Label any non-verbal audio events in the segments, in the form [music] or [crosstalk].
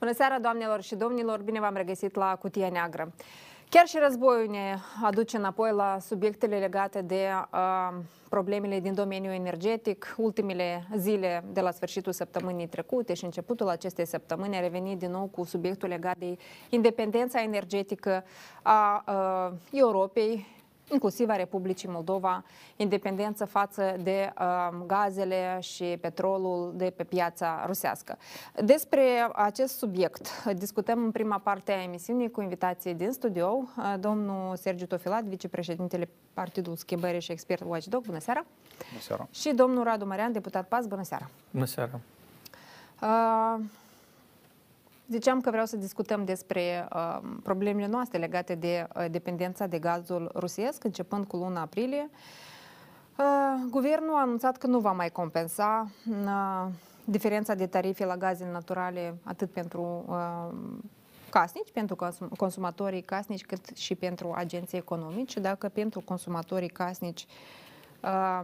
Bună seara, doamnelor și domnilor! Bine v-am regăsit la Cutia Neagră. Chiar și războiul ne aduce înapoi la subiectele legate de uh, problemele din domeniul energetic. Ultimele zile de la sfârșitul săptămânii trecute și începutul acestei săptămâni a revenit din nou cu subiectul legat de independența energetică a uh, Europei inclusiv a Republicii Moldova, independență față de uh, gazele și petrolul de pe piața rusească. Despre acest subiect discutăm în prima parte a emisiunii cu invitații din studio, uh, domnul Sergiu Tofilat, vicepreședintele Partidul Schimbării și expert Watchdog. Bună seara! Bună seara! Și domnul Radu Marian, deputat PAS. Bună seara! Bună seara! Uh, Ziceam că vreau să discutăm despre uh, problemele noastre legate de uh, dependența de gazul rusesc, începând cu luna aprilie. Uh, guvernul a anunțat că nu va mai compensa uh, diferența de tarife la gaze naturale atât pentru uh, casnici, pentru consumatorii casnici, cât și pentru agenții economici. Dacă pentru consumatorii casnici uh,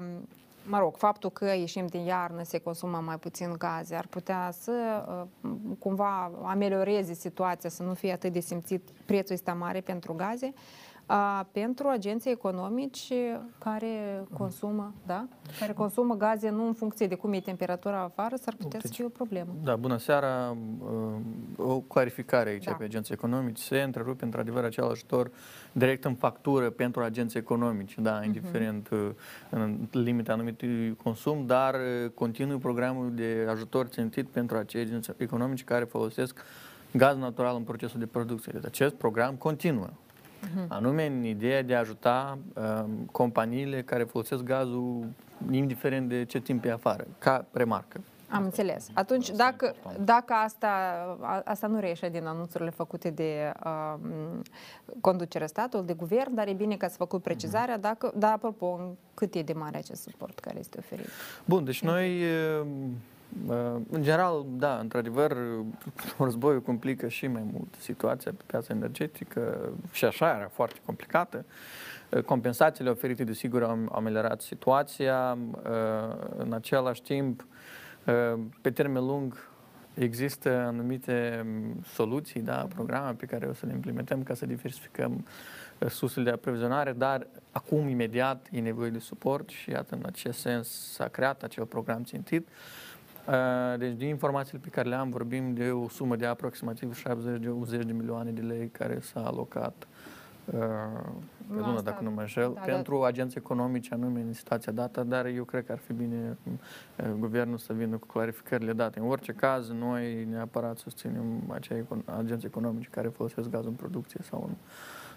mă rog, faptul că ieșim din iarnă, se consumă mai puțin gaze, ar putea să uh, cumva amelioreze situația, să nu fie atât de simțit prețul este mare pentru gaze pentru agenții economici care consumă, da? care consumă gaze nu în funcție de cum e temperatura afară, s-ar putea deci, să fie o problemă. Da, bună seara. O clarificare aici da. pe agenții economici. Se întrerupe într-adevăr acel ajutor direct în factură pentru agenții economici, da, mhm. indiferent uh-huh. în limita anumitului consum, dar continuu programul de ajutor țintit pentru acei agenții economici care folosesc gaz natural în procesul de producție. Deci acest program continuă uh-huh. anume în ideea de a ajuta uh, companiile care folosesc gazul indiferent de ce timp e afară, ca remarcă. Am înțeles. Atunci, dacă, dacă asta, asta nu reieșe din anunțurile făcute de uh, conducerea statului, de guvern, dar e bine că ați făcut precizarea, dacă, dar apropo, cât e de mare acest suport care este oferit? Bun, deci noi uh, în general, da, într-adevăr, [laughs] războiul complică și mai mult situația pe piața energetică și așa era foarte complicată. Compensațiile oferite, desigur, au ameliorat situația. În același timp, pe termen lung, există anumite soluții, da, programe pe care o să le implementăm ca să diversificăm sursele de aprovizionare, dar acum, imediat, e nevoie de suport și iată, în acest sens s-a creat acel program țintit. Uh, deci, din informațiile pe care le am, vorbim de o sumă de aproximativ 70 de milioane de lei care s-a alocat uh, pe lună, dacă nu mă înșel, da, pentru da. agenții economici anume în situația dată, dar eu cred că ar fi bine uh, guvernul să vină cu clarificările date. În orice caz, noi neapărat susținem acei agenții economici care folosesc gazul în producție sau în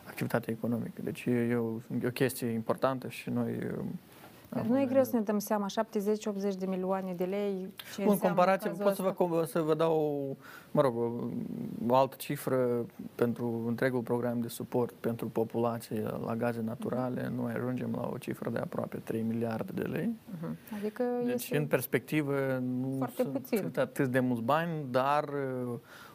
activitate economică. Deci e, e, o, e o chestie importantă și noi dar nu e greu să ne dăm seama, 70-80 de milioane de lei. Ce în comparație, pot să vă, să vă dau, mă rog, o, o altă cifră pentru întregul program de suport pentru populație la gaze naturale. Noi ajungem la o cifră de aproape 3 miliarde de lei. Uh-huh. Adică deci, este în perspectivă, nu sunt, sunt atât de mulți bani, dar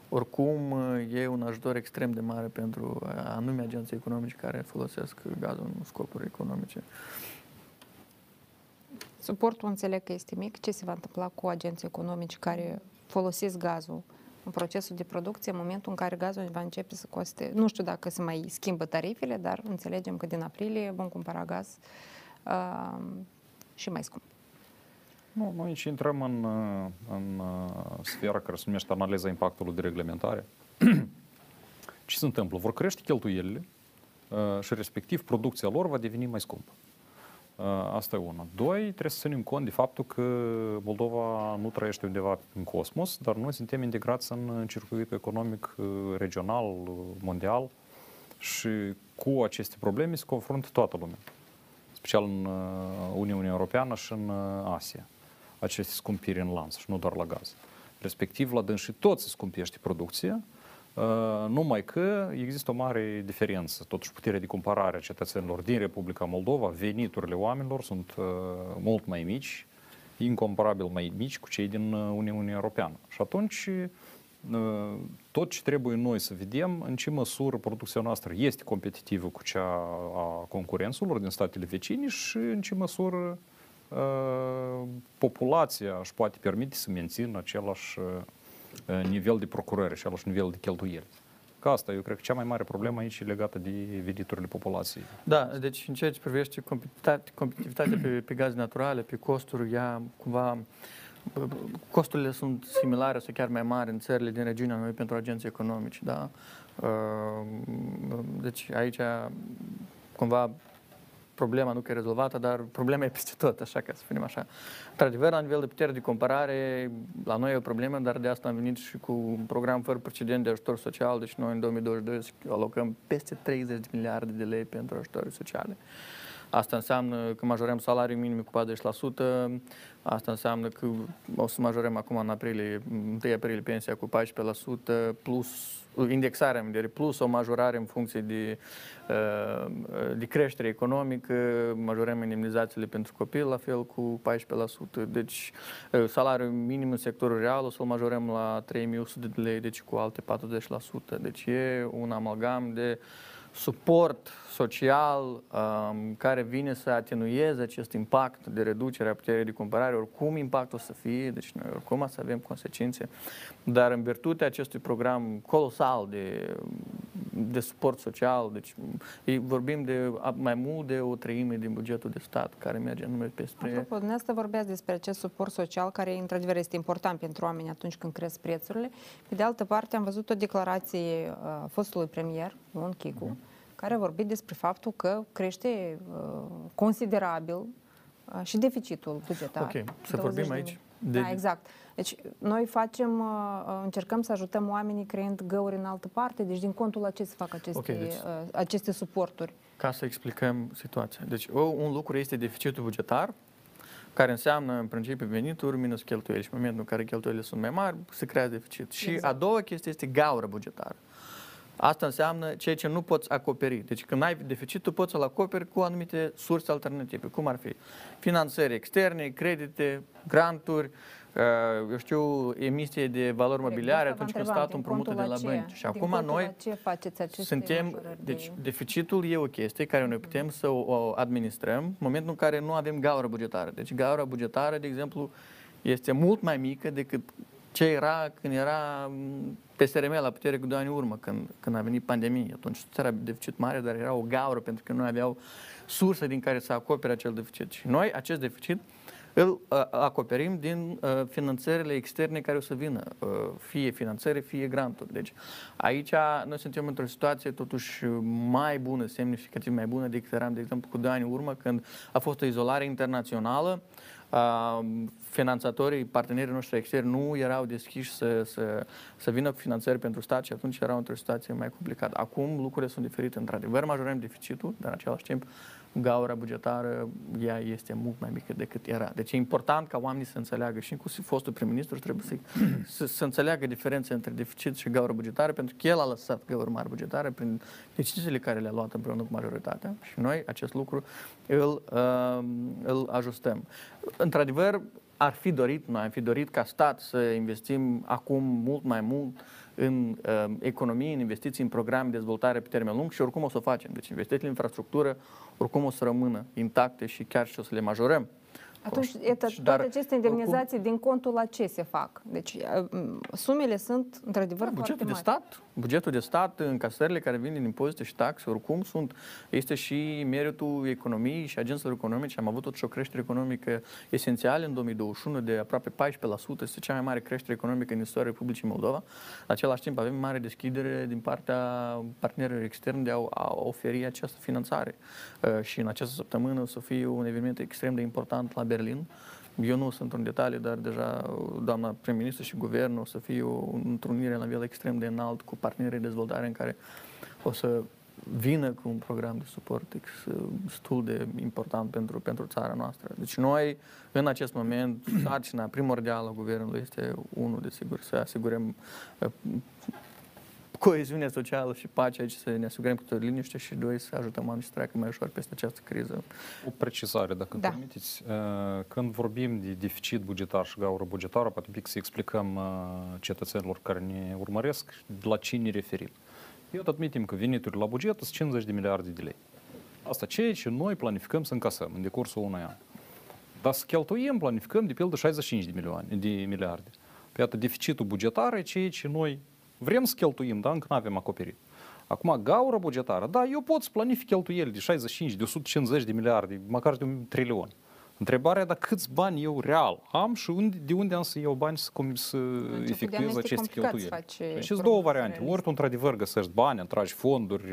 oricum e un ajutor extrem de mare pentru anume agenții economici care folosesc gazul în scopuri economice. Suportul înțeleg că este mic. Ce se va întâmpla cu agenții economici care folosesc gazul în procesul de producție, în momentul în care gazul va începe să coste, nu știu dacă se mai schimbă tarifele, dar înțelegem că din aprilie vom cumpăra gaz uh, și mai scump. Nu, noi aici intrăm în, în sfera care se numește analiza impactului de reglementare. [clears throat] Ce se întâmplă? Vor crește cheltuielile și respectiv producția lor va deveni mai scumpă. Asta e una. Doi, trebuie să ținem cont de faptul că Moldova nu trăiește undeva în cosmos, dar noi suntem integrați în circuitul economic regional, mondial și cu aceste probleme se confruntă toată lumea, special în Uniunea Europeană și în Asia. Aceste scumpiri în lanț și nu doar la gaz. Respectiv, la dâns și tot se scumpește producția, Uh, numai că există o mare diferență. Totuși, puterea de comparare a cetățenilor din Republica Moldova, veniturile oamenilor sunt uh, mult mai mici, incomparabil mai mici cu cei din uh, Uniunea Europeană. Și atunci, tot ce trebuie noi să vedem, în ce măsură producția noastră este competitivă cu cea a concurenților din statele vecine și în ce măsură populația își poate permite să mențină același uh, nivel de procurare și același nivel de cheltuieli. Ca asta, eu cred că cea mai mare problemă aici e legată de veniturile populației. Da, deci în ceea ce privește competitivitatea, competitivitatea pe, pe gaze naturale, pe costuri, ea cumva costurile sunt similare sau chiar mai mari în țările din regiunea noi pentru agenții economici, da? Deci aici cumva problema nu că e rezolvată, dar problema e peste tot, așa ca să spunem așa. Într-adevăr, la nivel de putere de comparare, la noi e o problemă, dar de asta am venit și cu un program fără precedent de ajutor social, deci noi în 2022 alocăm peste 30 de miliarde de lei pentru ajutoare sociale. Asta înseamnă că majorăm salariul minim cu 40%, asta înseamnă că o să majorăm acum în aprilie, 1 aprilie pensia cu 14%, plus indexarea în vedere, plus o majorare în funcție de, uh, de creștere economică, majorăm indemnizațiile pentru copil la fel cu 14%, deci uh, salariul minim în sectorul real o să-l majorăm la 3100 de lei, deci cu alte 40%, deci e un amalgam de suport social um, care vine să atenueze acest impact de reducere a puterii de cumpărare, oricum impactul o să fie, deci noi oricum o să avem consecințe, dar în virtutea acestui program colosal de, de suport social, deci vorbim de mai mult de o treime din bugetul de stat care merge numai spre... Apropo, dumneavoastră vorbeați despre acest suport social care într-adevăr este important pentru oameni atunci când cresc prețurile. Pe de altă parte am văzut o declarație a fostului premier, Ion Chicu, mm-hmm care a vorbit despre faptul că crește uh, considerabil uh, și deficitul bugetar. Ok, să vorbim aici. De... Da, exact. Deci noi facem, uh, uh, încercăm să ajutăm oamenii creând găuri în altă parte, deci din contul la ce se fac aceste, okay, deci, uh, aceste suporturi? Ca să explicăm situația. Deci o, un lucru este deficitul bugetar, care înseamnă în principiu venituri minus cheltuieli și în momentul în care cheltuielile sunt mai mari, se creează deficit. Și exact. a doua chestie este gaură bugetară. Asta înseamnă ceea ce nu poți acoperi. Deci când ai deficit, tu poți să-l acoperi cu anumite surse alternative, cum ar fi finanțări externe, credite, granturi, uh, eu știu, emisie de valori mobiliare atunci când statul împrumută de la bănci. Și acum noi ce faceți suntem, deci deficitul e o chestie care noi putem să o administrăm în momentul în care nu avem gaură bugetară. Deci gaura bugetară, de exemplu, este mult mai mică decât ce era când era PSRM la putere cu doi ani urmă, când, când a venit pandemie. Atunci era deficit mare, dar era o gaură pentru că nu aveau sursă din care să acopere acel deficit. Și noi, acest deficit, îl uh, acoperim din uh, finanțările externe care o să vină, uh, fie finanțări, fie granturi. Deci aici noi suntem într-o situație totuși mai bună, semnificativ mai bună decât eram, de exemplu, cu doi ani urmă, când a fost o izolare internațională, finanțatorii, partenerii noștri externi nu erau deschiși să, să, să vină cu finanțări pentru stat și atunci erau într-o situație mai complicată. Acum lucrurile sunt diferite, într-adevăr majorăm deficitul, dar în același timp gaura bugetară, ea este mult mai mică decât era. Deci e important ca oamenii să înțeleagă și cu fostul prim-ministru trebuie să, să, să înțeleagă diferența între deficit și gaură bugetară, pentru că el a lăsat gaură mare bugetară prin deciziile care le-a luat împreună cu majoritatea și noi acest lucru îl, uh, îl ajustăm. Într-adevăr, ar fi dorit, noi am fi dorit ca stat să investim acum mult mai mult în uh, economie, în investiții, în programe de dezvoltare pe termen lung și oricum o să o facem. Deci investițiile în infrastructură oricum o să rămână intacte și chiar și o să le majorăm. Atunci, iată, toate dar, aceste indemnizații oricum, din contul la ce se fac? Deci, uh, sumele sunt, într-adevăr, da, bugetul foarte de mari. stat, bugetul de stat, încasările care vin din impozite și taxe, oricum sunt, este și meritul economiei și agenților economice. Am avut totuși o creștere economică esențială în 2021 de aproape 14%, este cea mai mare creștere economică în istoria Republicii Moldova. În același timp avem mare deschidere din partea partenerilor externi de a, a oferi această finanțare. Uh, și în această săptămână o să fie un eveniment extrem de important la Berlin. Eu nu sunt în detalii, dar deja doamna prim-ministru și guvernul o să fie o întrunire la nivel extrem de înalt cu partenerii de dezvoltare în care o să vină cu un program de suport destul de important pentru, pentru țara noastră. Deci noi, în acest moment, sarcina primordială a guvernului este, unul, desigur, să asigurăm coeziunea socială și pacea aici, să ne asigurăm cu liniște și doi, să ajutăm oamenii să treacă mai ușor peste această criză. O precizare, dacă da. permiteți. Uh, când vorbim de deficit bugetar și gaură bugetară, poate pic să explicăm uh, cetățenilor care ne urmăresc la ce ne referim. Eu admitem că veniturile la buget sunt 50 de miliarde de lei. Asta ceea ce noi planificăm să încasăm în decursul unui an. Dar să cheltuim, planificăm de pildă 65 de milioane, de miliarde. Pe iată, deficitul bugetar e ceea ce noi vrem să cheltuim, dar încă nu avem acoperit. Acum, gaură bugetară, da, eu pot să planific cheltuieli de 65, de 150 de miliarde, măcar de un trilion. Întrebarea e, dar câți bani eu real am și unde, de unde am să iau bani să, cum, să Început de efectuez an este aceste complicat să cheltuieli. faci Și sunt două prognoze variante. realiste. Ori tu într-adevăr găsești bani, atragi fonduri,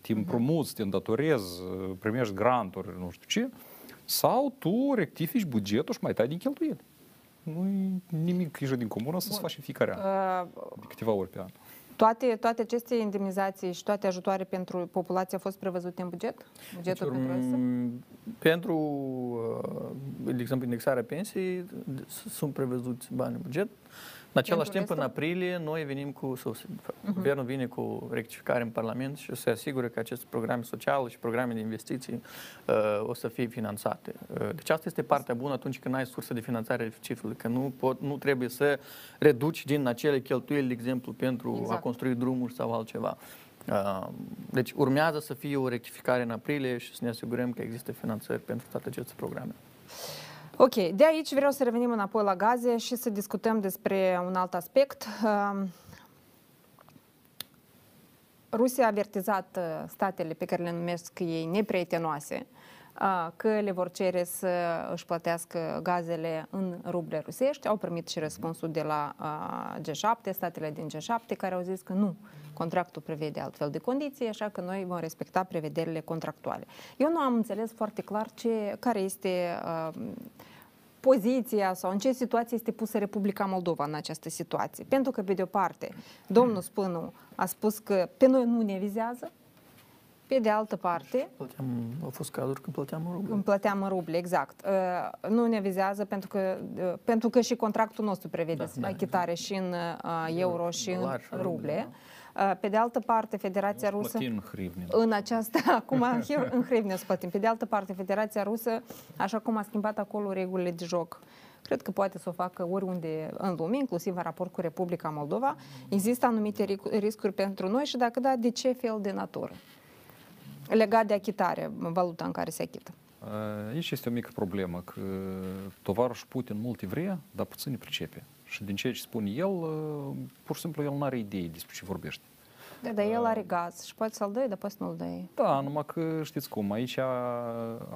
te împrumuți, te îndatorezi, primești granturi, nu știu ce, sau tu rectifici bugetul și mai tai din cheltuieli. Nu e nimic ieșit din comună să se faci în fiecare an, Uh, de câteva ori pe an. Toate, toate aceste indemnizații și toate ajutoare pentru populație au fost prevăzute în buget? Bugetul Deci, pentru asta? mm, Pentru, uh, de exemplu, indexarea pensiei, d- s- sunt prevăzuți bani în buget. În același Pentru timp, în restul? aprilie, noi venim cu, sau, se- Mhm. guvernul vine cu rectificare în Parlament și se asigură că aceste programe sociale și programe de investiții uh, o să fie finanțate. Uh, deci asta este partea bună atunci când ai sursă de finanțare deficitului, că nu, pot, nu trebuie să reduci din acele cheltuieli, de exemplu, pentru a Exact. construi drumuri sau altceva. Uh, Deci urmează să fie o rectificare în aprilie și să ne asigurăm că există finanțări pentru toate aceste programe. Ok, de aici vreau să revenim înapoi la gaze și să discutăm despre un alt aspect. Um, Rusia a avertizat uh, statele pe care le numesc ei neprietenoase uh, că le vor cere să își plătească gazele în ruble rusești. Au primit și răspunsul de la uh, G7, statele din G7, care au zis că nu, contractul prevede altfel de condiții, așa că noi vom respecta prevederile contractuale. Eu nu am înțeles foarte clar ce, care este uh, poziția sau în ce situație este pusă Republica Moldova în această situație. Pentru că, pe de o parte, domnul Spânu a spus că pe noi nu ne vizează, pe de altă parte, Plăteam, au fost cazuri când plăteam în ruble. îmi plăteam în ruble, exact. Uh, Nu ne vizează pentru că, uh, pentru că și contractul nostru prevede Da, da. achitare și în uh, euro și în Dolari și ruble, ruble. Uh, Pe de altă parte, Federația Rusă... Plătim în hrivni. În această, [laughs] acum în hrivne o să plătim. Pe de altă parte, Federația Rusă, așa cum a schimbat acolo regulile de joc, cred că poate să o facă oriunde în lume, inclusiv în raport cu Republica Moldova. Există anumite ric- riscuri pentru noi și dacă da, de ce fel de natură? Legat de achitare, valuta în care se achită. Aici este o mică problemă, că tovarășul Putin multe vrea, dar puțin pricepe. Și din ceea ce spune el, pur și simplu el nu are idei despre ce vorbește. Da, dar el are gaz și poate să-l dai, dar poate să nu-l dai. Da, numai că știți cum, aici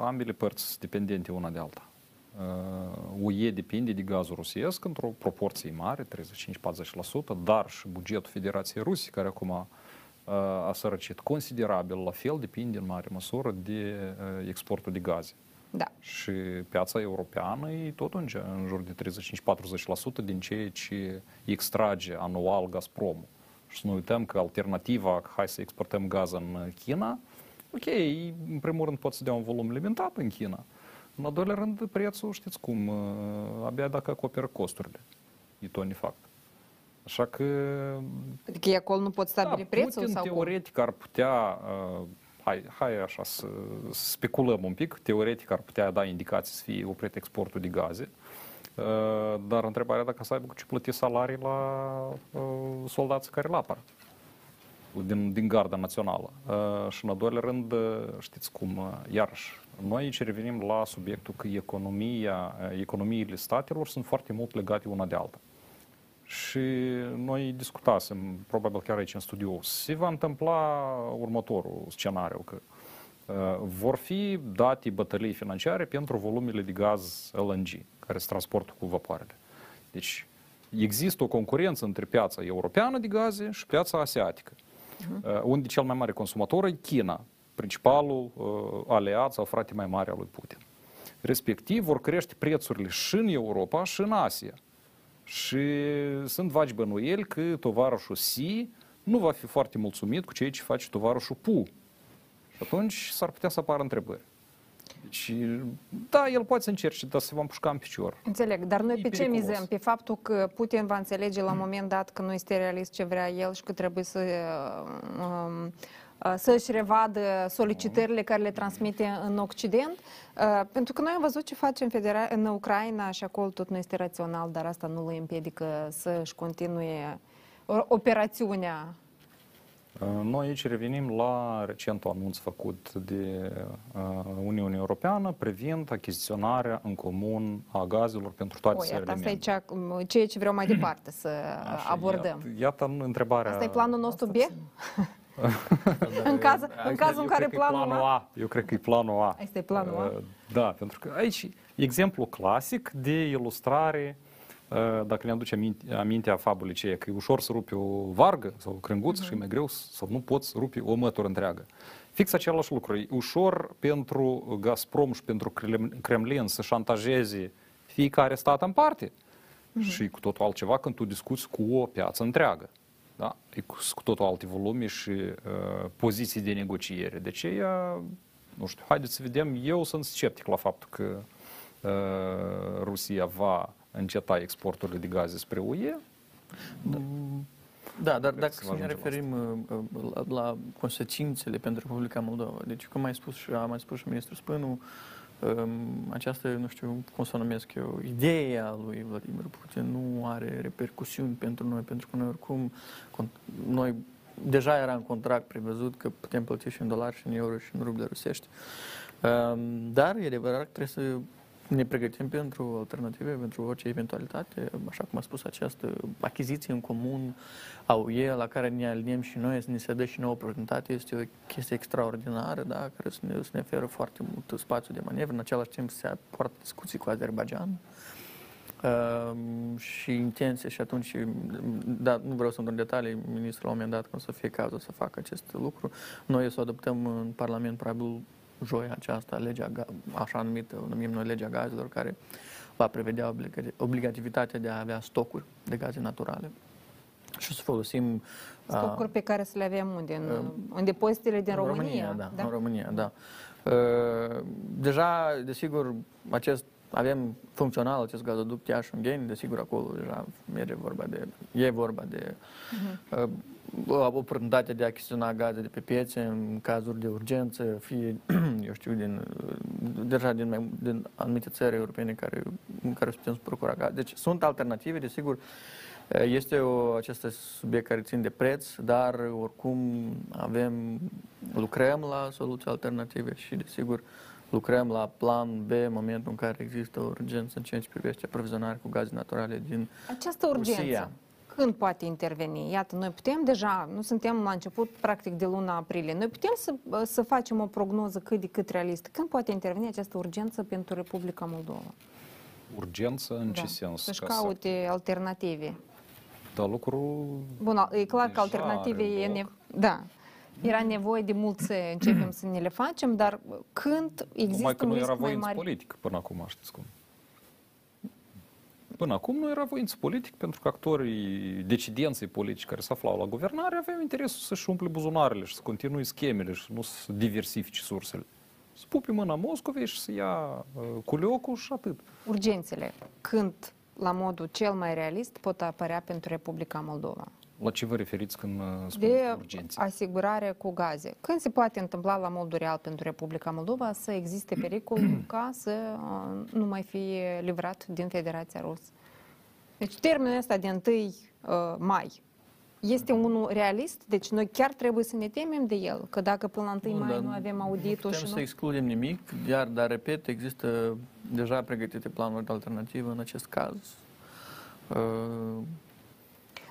ambele părți sunt dependente una de alta. Uh, UE depinde de gazul rusesc într-o proporție mare, 35-40%, dar și bugetul Federației Rusii, care acum uh, a sărăcit considerabil, la fel depinde în mare măsură de uh, exportul de gaze. Da. Și piața europeană e tot în, ge- în jur de 35-40% din ceea ce extrage anual Gazprom. Și să nu uităm că alternativa, că hai să exportăm gaz în China, ok, în primul rând pot să dea un volum limitat în China. În al doilea rând, prețul, știți cum, uh, abia dacă acoperă costurile. E tot fapt. Așa că Adică ei acolo nu pot stabili da, prețul Putin sau cum? teoretic ar putea, uh, hai, hai așa să speculăm un pic, teoretic ar putea da indicații să fie oprit exportul de gaze, uh, dar întrebarea dacă să aibă cu ce plăti salarii la uh, soldații care îl apără din, din Garda Națională. Uh, și în al doilea rând, uh, știți cum, uh, iarăși, noi aici revenim la subiectul că economia, uh, economiile statelor sunt foarte mult legate una de alta. Și noi discutasem, probabil chiar aici în studio, se va întâmpla următorul scenariu, că uh, vor fi date bătălii financiare pentru volumele de gaz LNG, care se transportă cu vapoarele. Deci există o concurență între piața europeană de gaze și piața asiatică, uh, unde cel mai mare consumator e China, principalul uh, aliat sau frate mai mare al lui Putin. Respectiv, vor crește prețurile și în Europa și în Asia. Și sunt vagi bănuieli că tovarășul Si nu va fi foarte mulțumit cu ceea ce face tovarășul Pu. Și atunci s-ar putea să apară întrebări. Deci, da, el poate să încerce, dar se va împușca în picior. Înțeleg, dar noi E pe ce periculos. mizăm? Pe faptul că Putin va înțelege la un moment dat că nu este realist ce vrea el și că trebuie să um, să-și revadă solicitările care le transmite în Occident. Uh, Pentru că noi am văzut ce face în, Federa- în Ucraina și acolo tot nu este rațional, dar asta nu îl împiedică să-și continue o- operațiunea Noi aici revenim la recentul anunț făcut de Uniunea Europeană privind achiziționarea în comun a gazelor pentru toate O, țările iată, asta e membre. cea, ceea ce vreau mai departe să Așa, abordăm. Iată, iată întrebarea. Asta e planul nostru B? [laughs] Dar, În, caz, hai în să- cazul în Eu care cred că e planul A... A. Eu cred că e planul A. Asta e planul A? Uh, Da, pentru că aici exemplu clasic de ilustrare, uh, dacă ne aduce aminte, amintea fabulei ceea că e ușor să rupi o vargă sau o crânguță și e mai greu sau nu poți rupi o mătură întreagă. Fix același lucru. E ușor pentru Gazprom și pentru Krem- Kremlin să șantajeze fiecare stat în parte. Și cu totul altceva când tu discuți cu o piață întreagă. Da? E cu, cu totul alte volume și uh, poziții de negociere. De ce ea, nu știu, haideți să vedem, eu sunt sceptic la faptul că uh, Rusia va înceta exporturile de gaze spre UE. Da, dar Cred dacă că să va ne ajunge la referim uh, uh, la, la consecințele pentru Republica Moldova, deci cum ai spus și a mai spus și ministrul Spânu, um, această, nu știu cum să o numesc eu, ideea lui Vladimir Putin nu are repercusiuni pentru noi, pentru că noi oricum, con- noi deja era în contract prevăzut că putem plăti și în dolari, și în euro, și în ruble rusești. Um, Dar e adevărat că trebuie să ne pregătim pentru alternative, pentru orice eventualitate, așa cum a spus, această achiziție în comun a UE, la care ne aliniem și noi, să ne se dă și nouă oportunitate, este o chestie extraordinară, da, care să ne, să ne oferă foarte mult spațiu de manevră, în același timp se poartă discuții cu Azerbaijan uh, și intense și atunci, da, nu vreau să intru în detalii, ministrul la un moment dat, când o să fie cazul să facă acest lucru, noi o să o adoptăm în Parlament, probabil joia aceasta, legea, ga- așa numită, o numim noi legea gazelor, care va prevedea obliga- obligativitatea de a avea stocuri de gaze naturale și o să folosim a, Stocuri pe care să le avem unde? În, Um, în depozitele din în România? da, în România, da. Uh, Deja, desigur, acest avem funcțional acest gazoduct Iași-Ungheni, desigur acolo deja merge vorba de, e vorba de uh, o oportunitate de a achiziționa gaze de pe piețe în cazuri de urgență, fie, [clears throat] eu știu, din, deja din, mai, din anumite țări europene care, în care să putem procura gaze. Deci sunt alternative, desigur, este o, acest subiect care țin de preț, dar oricum avem, lucrăm la soluții alternative și, desigur, lucrăm la plan B în momentul în care există o urgență în ceea ce privește aprovizionarea cu gaze naturale din Această urgență, Rusia. Când poate interveni? Iată, noi putem deja, nu suntem la început, practic, de luna aprilie, noi putem să, să facem o prognoză cât de cât realistă. Când poate interveni această urgență pentru Republica Moldova? Urgență în ce Da, sens? Să-și Ca să- caute alternative. Da, lucru Bun, e clar că Deja alternative are e... loc. Ne... Da. Era nevoie de mult să începem să ne le facem, dar când există Numai că un nu risc era mai voință mare... politic până acum, știți cum. Până acum nu era voință politic pentru că actorii decidenței politici care se aflau la guvernare aveau interesul să-și umple buzunarele și să continue schemele și nu să diversifice sursele. Să pupi mâna Moscovei și să ia uh, culiocul și atât. Urgențele, când la modul cel mai realist pot apărea pentru Republica Moldova. La ce vă referiți când uh, spuneți De urgențe? asigurare cu gaze. Când se poate întâmpla la modul real pentru Republica Moldova să existe [clears throat] pericolul ca să uh, nu mai fie livrat din Federația Rusă? Deci termenul ăsta de 1 uh, mai este unul realist? Deci noi chiar trebuie să ne temem de el? Că dacă până la 1 Nu, mai dar nu avem Nu auditul putem și să nu... excludem nimic, iar, dar, repet, există deja pregătite planuri de alternativă în acest caz.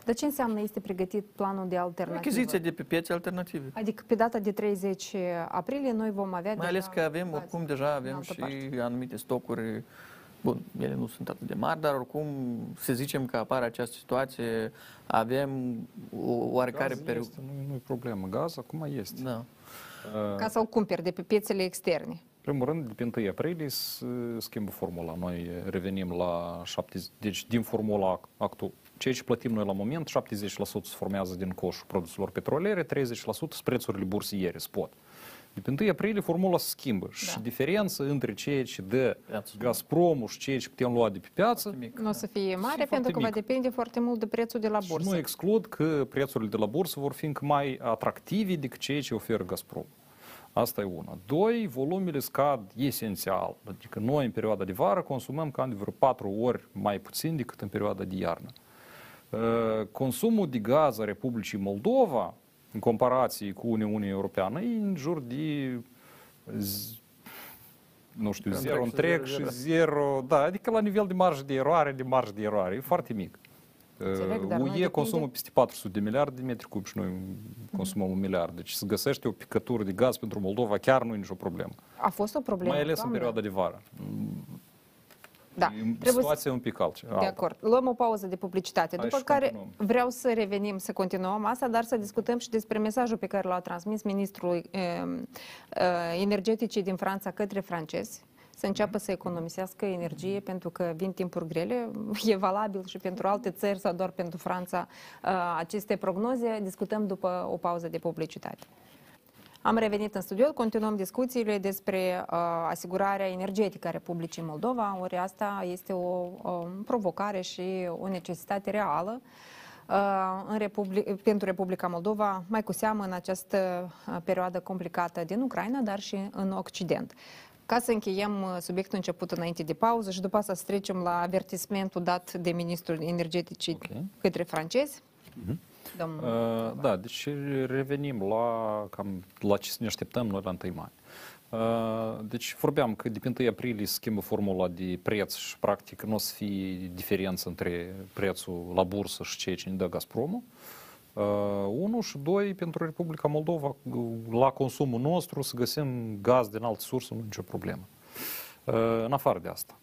Uh, Dar ce înseamnă este pregătit planul de alternativă? achiziție de pe piețe alternative. Adică pe data de 30 aprilie noi vom avea Mai ales deja că avem, gaze. oricum, deja în avem altă și parte. anumite stocuri, bun, ele nu sunt atât de mari, dar oricum, să zicem că apare această situație, avem o oarecare Gaz perioadă. este, nu, nu e problemă. Gaz acum este. Da. Uh, Ca să-l cumperi de pe piețele externe. În primul rând, de pe 1 aprilie se schimbă formula. Noi revenim la 70, deci din formula actul, ceea ce plătim noi la moment, 70% se formează din coșul produselor petroliere, 30% sunt prețurile bursiere, spot. De pe 1 aprilie formula se schimbă și Da. diferența între ceea ce dă Piață. Gazpromul și ceea ce putem lua de pe piață, Mic. Nu o să fie mare foarte pentru că va mic. depinde foarte mult de prețul de la și bursă. nu exclud că prețurile de la bursă vor fi încă mai atractive decât ceea ce oferă Gazprom. Asta e una. Doi, volumele scad esențial. Adică noi în perioada de vară consumăm cam de vreo patru ori mai puțin decât în perioada de iarnă. Uh, Consumul de gaz a Republicii Moldova în comparație cu Uniunea Europeană, e în jur de z- nu știu, Întreg zero și întreg zero, și zero. zero, da, adică la nivel de marjă de eroare, de marjă de eroare, e foarte mic. Înțeleg, Uh, dar noi UE depinde- consumă peste 400 de miliarde de metri cubi și noi consumăm un miliard. Deci să găsește o picătură de gaz pentru Moldova chiar nu e nicio problemă. A fost o problemă. Mai ales în doamne. perioada de vară. Da, E trebuie să... situația e un pic altceva. De acord. Luăm o pauză de publicitate, Hai după și care continuăm. vreau să revenim, să continuăm asta, dar să discutăm și despre mesajul pe care l-a transmis ministrul eh, eh, energeticii din Franța către francezi, să înceapă să economisească energie pentru că vin timpuri grele. [laughs] E valabil și pentru alte țări sau doar pentru Franța eh, aceste prognoze. Discutăm după o pauză de publicitate. Am revenit în studio, continuăm discuțiile despre uh, asigurarea energetică a Republicii Moldova, ori asta este o, o provocare și o necesitate reală uh, în Republi- pentru Republica Moldova, mai cu seamă în această uh, perioadă complicată din Ucraina, dar și în Occident. Ca să încheiem uh, subiectul început înainte de pauză și după asta să trecem la avertismentul dat de ministrul energeticii Ok. către francezi. Domnul Uh, da, deci revenim la, cam, la ce să ne așteptăm noi la 1 mai. Uh, Deci vorbeam că de pe 1 aprilie se schimbă formula de preț și practic nu o să fie diferență între prețul la bursă și ceea ce ne dă Gazpromul. Uh, unu și doi, pentru Republica Moldova, la consumul nostru, să găsim gaz din alte surse, nu e nicio problemă. Uh, În afară de asta,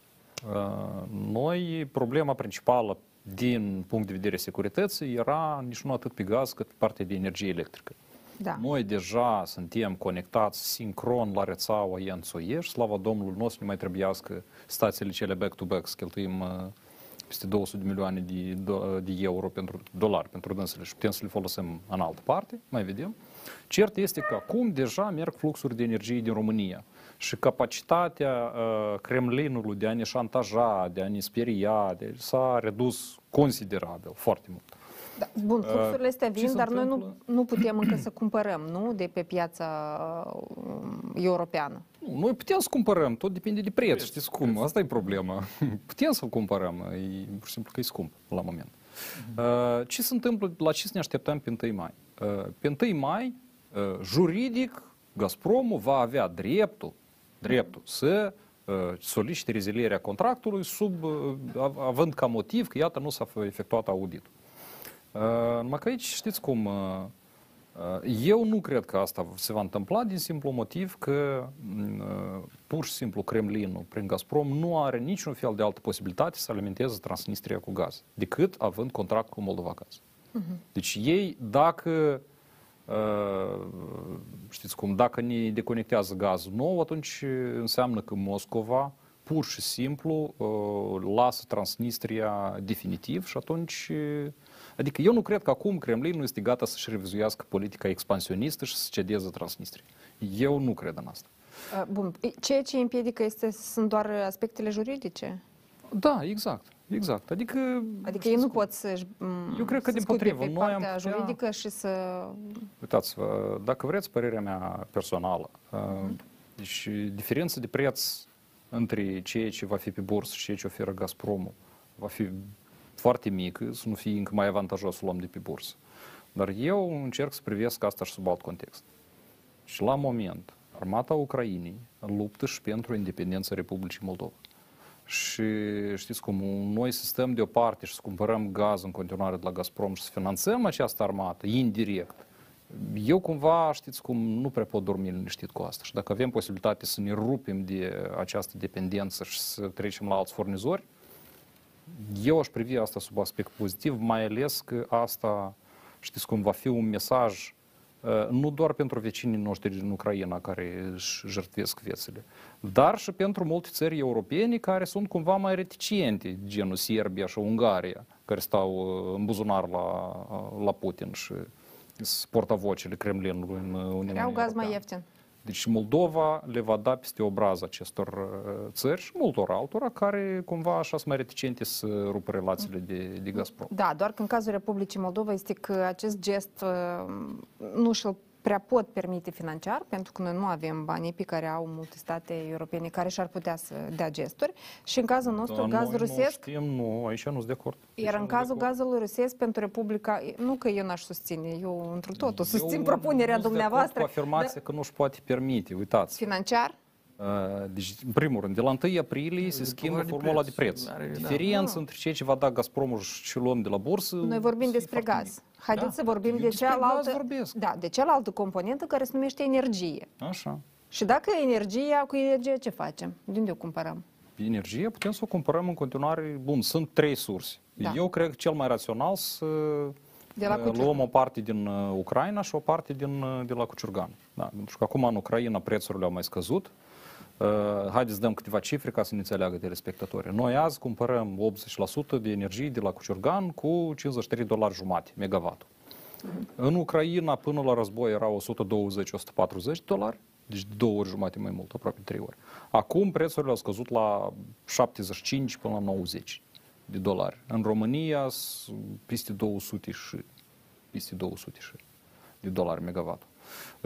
uh, noi, problema principală din punct de vedere securității era nici nu atât pe gaz cât pe partea de energie electrică. Da. Noi deja suntem conectați sincron la rețeaua Iențoieș, slavă Domnului nostru, nu mai trebuiască stațiile cele back-to-back să cheltuim uh, peste 200 de milioane de, do- de euro pentru dolari pentru dânsele și putem să le folosim în altă parte, mai vedem. Cert este că acum deja merg fluxuri de energie din România și capacitatea uh, Kremlinului de a ne șantaja, de a ne speria, de, s-a redus considerabil, foarte mult. Da, bun, fluxurile astea ce vin, se dar noi nu, întâmplă? nu putem încă să cumpărăm, nu? De pe piața um, europeană. Nu, noi putem să cumpărăm, tot depinde de preț, știți cum, asta e problema. [laughs] Putem să-l cumpărăm, e pur și simplu că e scump la moment. Uh, Ce se întâmplă, la ce să ne așteptăm pe 1 mai? Uh, Pe 1 mai, uh, juridic, Gazpromul va avea dreptul, dreptul să uh, solicite rezilierea contractului sub, uh, av- având ca motiv că, iată, nu s-a f- efectuat auditul. Uh, Numai că aici, știți cum, uh, uh, eu nu cred că asta se va întâmpla din simplu motiv că mm, uh, pur și simplu Kremlinul prin Gazprom nu are niciun fel de altă posibilitate să alimenteze Transnistria cu gaz, decât având contract cu Moldova Gaz. Deci ei, dacă uh, știți cum, dacă ne deconectează gazul nou, atunci înseamnă că Moscova pur și simplu uh, lasă Transnistria definitiv și atunci uh, Adică eu nu cred că acum Kremlinul este gata să-și revizuiască politica expansionistă și să cedeze Transnistria. Eu nu cred în asta. Uh, Bun, ceea ce îi împiedică este, sunt doar aspectele juridice? Da, exact. Exact. Adică, Adică ei nu pot să-și m, Eu cred că să din scuipe potrivă, pe noi am partea putea- juridică și să... Uitați-vă, dacă vreți părerea mea personală, uh, deci diferența de preț între ceea ce va fi pe bursă și ceea ce oferă Gazpromul va fi foarte mică, să nu fie încă mai avantajos să luăm de pe bursă. Dar eu încerc să privesc asta și sub alt context. Și la moment, armata Ucrainei luptă și pentru independența Republicii Moldova. Și știți cum, noi să stăm deoparte și să cumpărăm gaz în continuare de la Gazprom și să finanțăm această armată indirect, eu cumva, știți cum, nu prea pot dormi liniștit cu asta. Și dacă avem posibilitate să ne rupem de această dependență și să trecem la alți furnizori, eu aș privi asta sub aspect pozitiv, mai ales că asta, știți cum, va fi un mesaj uh, nu doar pentru vecinii noștri din Ucraina care își jertvesc viețile, dar și pentru multe țări europene care sunt cumva mai reticente, genul Serbia și Ungaria, care stau uh, în buzunar la, uh, la Putin și sunt portavocele Kremlinului în Uniunea Au gaz mai Europeană. ieftin. Deci Moldova le va da peste obraz acestor uh, țări și multor altora care cumva așa sunt mai reticente să rupă relațiile de, de Gazprom. Da, doar că în cazul Republicii Moldova este că acest gest uh, nu și-l prea pot permite financiar, pentru că noi nu avem banii pe care au multe state europene care și-ar putea să dea gesturi. Și în cazul nostru, Dar gazul noi Nu rusesc, știm, nu, aici nu sunt de acord. iar Aici în nu sunt cazul de acord. gazului rusesc pentru Republica, nu că eu n-aș susține, eu într totul Eu susțin nu propunerea sunt de acord dumneavoastră. Cu afirmația că nu își poate permite, uitați. Financiar? Uh, Deci, în primul rând, de la 1 aprilie se schimbă doar de formula de preț. preț. Are- da. Diferența între ceea ce va da Gazpromul și ce luăm de la bursă... Noi vorbim e despre foarte gaz. Haideți Da. să vorbim Eu de despre gaz cealaltă, vorbesc. da, de cealaltă componentă care se numește energie. mic. Așa. Și dacă e energia, cu energie ce facem? De unde o cumpărăm? Energie putem să o cumpărăm în continuare. Bun, sunt trei surse. Da. Eu cred că cel mai rațional să De la uh, Cuciur. luăm o parte din uh, Ucraina și o parte din, uh, de la Cuciurgan. Da, pentru că acum în Ucraina prețurile au mai scăzut. Uh, haideți să dăm câteva cifre ca să ne înțeleagă telespectatorii. Noi azi cumpărăm 80% de energie de la Cuciurgan cu 53 dolari jumate megawatt. În Ucraina până la război era 120-140 dolari, deci de două ori jumate mai mult, aproape trei ori. Acum prețurile au scăzut la 75 până la 90 de dolari. În România s- peste 200 și peste 200 și de dolari megawatt.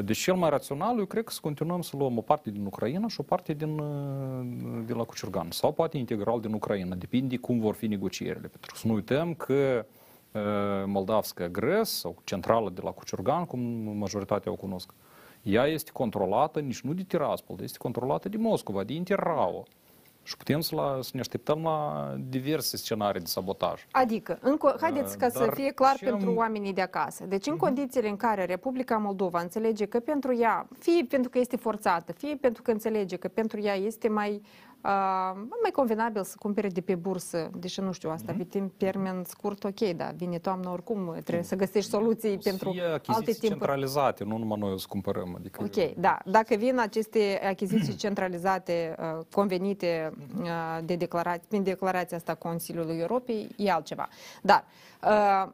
Deci cel mai rațional, eu cred că să continuăm să luăm o parte din Ucraina și o parte din, uh, de la Cuciurgan. Sau poate integral din Ucraina. Depinde cum vor fi negocierile. Pentru că să nu uităm că uh, Moldavska Gres sau centrala de la Cuciurgan, cum majoritatea o cunosc, ea este controlată nici nu de Tiraspol, dar este controlată de Moscova, de Interrao. Și putem să, la, să ne așteptăm la diverse scenarii de sabotaj. Adică, în, co- haideți ca să dar fie clar ce pentru am- oamenii de acasă. Deci, în condițiile în care Republica Moldova înțelege că pentru ea, fie pentru că este forțată, fie pentru că înțelege că pentru ea este mai, uh, mai convenabil să cumpere de pe bursă, deși nu știu asta, pe timp termen scurt, ok, da, vine toamna oricum, trebuie să găsești soluții pentru fie alte achiziții timpuri. centralizate, nu numai noi o să cumpărăm. Adică Ok, da. Dacă vin aceste achiziții [clears throat] centralizate, uh, convenite uh, de declarație, prin declarația asta Consiliului Europei, e altceva. Dar uh,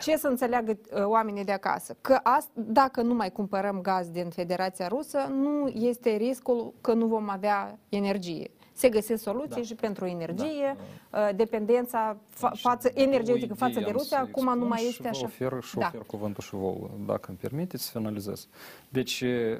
ce să înțeleagă uh, oamenii de acasă? Că ast- dacă nu mai cumpărăm gaz din Federația Rusă, nu este riscul că nu vom avea energie. Se găsesc soluții Da. și pentru energie, uh, dependența fa- față, energetică O față idee de am Rusia, să acum nu expun mai și este vă așa. Ofer, și Da. ofer cuvântul și vouă, dacă îmi permiteți să finalizez. Deci, uh,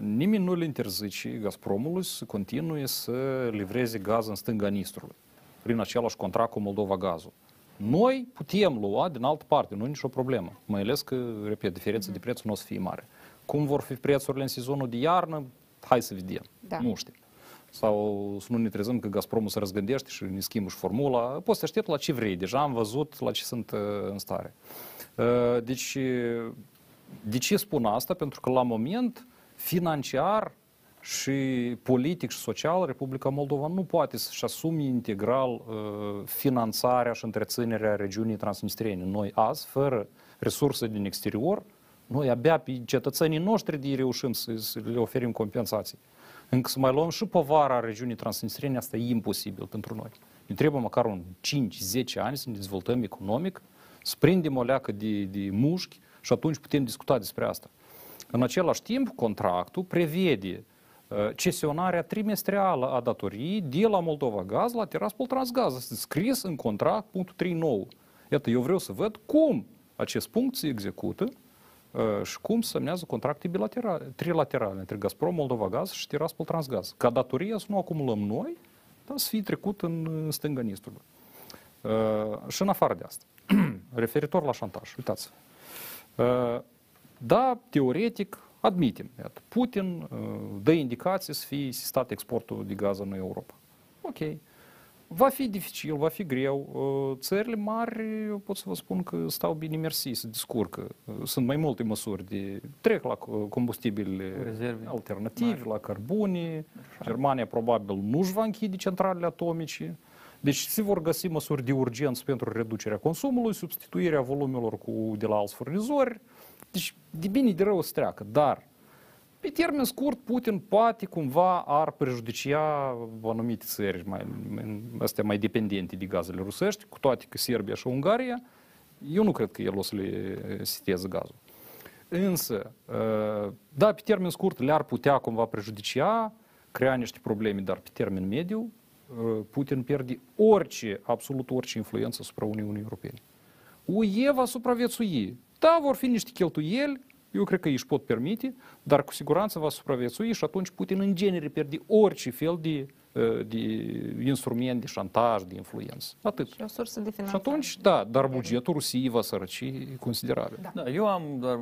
nimeni nu le interzice Gazpromului să continue să livreze gaz în stânga Nistrului, prin același contract cu Moldova Gazul. Noi putem lua din altă parte, nu e nicio problemă. Mai ales că, repet, diferența de preț nu o să fie mare. Cum vor fi prețurile în sezonul de iarnă, hai să vedem. Da. Nu știm. Sau să nu ne trezăm că Gazpromul se răzgândește și ne schimbă și formula. Poți să aștept la ce vrei. Deja am văzut la ce sunt uh, în stare. Uh, Deci, de ce spun asta? Pentru că la moment financiar și politic și social Republica Moldova nu poate să-și asume integral uh, finanțarea și întreținerea regiunii transnistriene. Noi azi, fără resurse din exterior, noi abia pe cetățenii noștri de reușim să, să le oferim compensații. Încă să mai luăm și povara regiunii transnistriene, asta e imposibil pentru noi. Ne trebuie măcar un 5-10 ani să ne dezvoltăm economic, să prindem o leacă de, de mușchi și atunci putem discuta despre asta. În același timp, contractul prevede uh, cesionarea trimestrială a datoriei de la Moldova Gaz la Tiraspol Transgaz. Este scris în contract punctul 39. Iată, eu vreau să văd cum acest punct se execută uh, și cum se semnează contracte bilaterale, trilaterale între Gazprom, Moldova Gaz și Tiraspol Transgaz. Ca datoria să nu acumulăm noi, dar să fie trecut în uh, stânga Nistrului. Uh, și în afară de asta, [clears throat] referitor la șantaj, uitați uh, da, teoretic, admitem, iată, Putin uh, dă indicații să fie sistat exportul de gaz în Europa. Ok. Va fi dificil, va fi greu. Uh, Țările mari, eu pot să vă spun că stau bine mersi, se descurcă. Uh, Sunt mai multe măsuri de trec la uh, combustibile Rezerve. alternativi, la cărbune. Germania probabil nu își va închide centralele atomice. Deci se vor găsi măsuri de urgență pentru reducerea consumului, substituirea volumelor cu, de la alți furnizori. Deci de bine de rău să treacă, dar pe termen scurt, Putin poate cumva ar prejudicia anumite țări mai, astea mai dependente de gazele rusești, cu toate că Serbia și Ungaria, eu nu cred că el o să le siteze gazul. Însă, da, pe termen scurt le-ar putea cumva prejudicia, crea niște probleme, dar pe termen mediu, Putin pierde orice, absolut orice influență asupra Uniunii Europene. UE va supraviețui. Da, vor fi niște cheltuieli, eu cred că își pot permite, dar cu siguranță va supraviețui și atunci Putin în genere pierde orice fel de, uh, de instrument de șantaj, de influență. Atât. Și o sursă de Și finanțare. atunci, da, dar bugetul Rusiei va sărăci considerabil. Da. Da, eu am doar,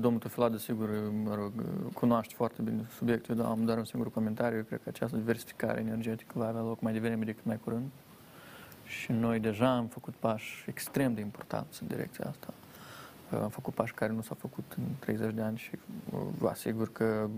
domnul Tofilade, sigur, mă rog, cunoaște foarte bine subiectul, dar am doar un singur comentariu. Eu cred că această diversificare energetică va avea loc mai devreme decât mai curând. Și noi deja am făcut pași extrem de importanți în direcția asta. Am făcut pași care nu s-au făcut în 30 de ani și uh, vă asigur că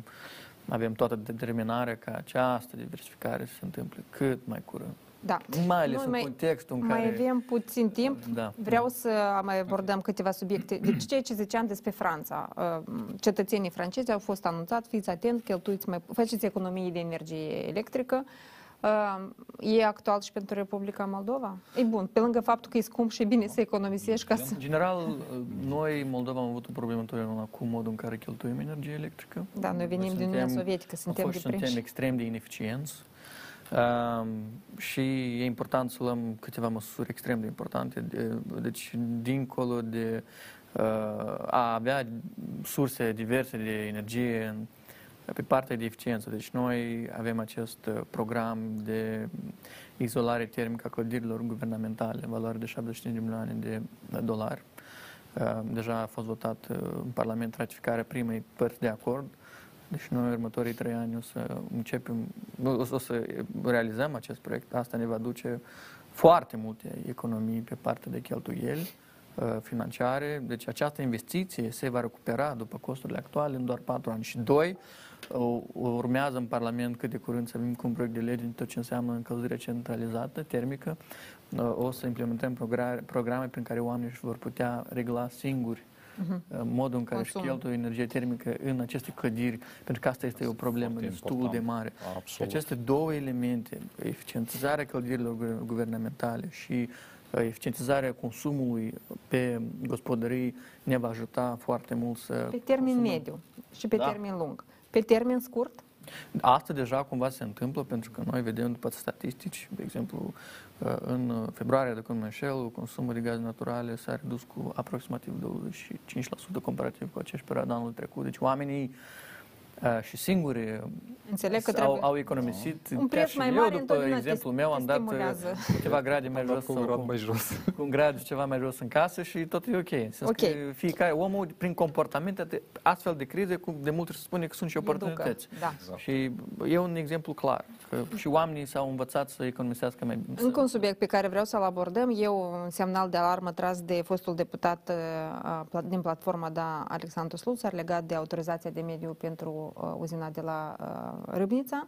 avem toată determinarea ca această diversificare să se întâmple cât mai curând. Da. Mai ales Noi în mai- contextul în Mai care... avem puțin timp. Da. Vreau să mai abordăm câteva subiecte. Deci ceea ce ziceam despre Franța. uh, Cetățenii francezi au fost anunțat, fiți atenți, cheltuiți mai, faceți economii de energie electrică. Uh, E actual și pentru Republica Moldova? E bun, pe lângă faptul că e scump și e bine să economisești ca să... În general, noi, Moldova, am avut o problemă întotdeauna cu modul în care cheltuim energie electrică. Da, noi venim din Uniunea Sovietică, suntem fost, deprinși. Suntem extrem de ineficienți um, și e important să luăm câteva măsuri extrem de importante. De, deci, dincolo de uh, a avea surse diverse de energie în, pe partea de eficiență. Deci noi avem acest uh, program de izolare termică a clădirilor guvernamentale, în valoare de 75 de milioane de dolari. Uh, Deja a fost votat uh, în Parlament ratificarea primei părți de acord. Deci noi în următorii trei ani o să începem, o să- o să realizăm acest proiect. Asta ne va duce foarte multe economii pe partea de cheltuieli uh, financiare. Deci această investiție se va recupera după costurile actuale în doar patru ani. Și doi, uh, urmează în Parlament cât de curând să venim cu un proiect de lege în tot ce înseamnă încălzire centralizată, termică. Uh, O să implementăm progra- programe prin care oamenii își vor putea regla singuri Mhm. uh, modul în care își Consumul. cheltuie energie termică în aceste clădiri, pentru că asta este o problemă Foarte destul important. de mare. Și Absolut. aceste două elemente, eficientizarea clădirilor gu- guvernamentale și uh, eficientizarea consumului pe gospodării ne va ajuta foarte mult să... Pe termen consumăm. mediu și pe Da. termen lung. Pe termen scurt, Asta deja cumva se întâmplă pentru că noi vedem după statistici, de exemplu, uh, în februarie, dacă nu mă înșel, consumul de gaze naturale s-a redus cu aproximativ 25% comparativ cu aceeași perioadă anul trecut. Deci oamenii uh, și singuri înțeleg că au, trebuie... au economisit. Un chiar preț și mai eu, mare după întotdeauna te- exemplul meu, te am dat uh, stimulează. câteva grade mai Am dat jos cu sau un grad cu, mai jos. cu un grad ceva mai jos în casă și tot e ok. În sens Ok. că fiecare, omul, prin comportamente, de- astfel de crize, cu- de multe ori se spune că sunt și Educă. oportunități. Da. Exact. Și e un exemplu clar, că și oamenii s-au învățat să economisească mai bine. Încă un subiect pe care vreau să-l abordăm. Eu un semnal de alarmă tras de fostul deputat uh, pla- din platforma da, Alexandru Sluțar legat de autorizația de mediu pentru uh, uzina de la uh, Râbnița.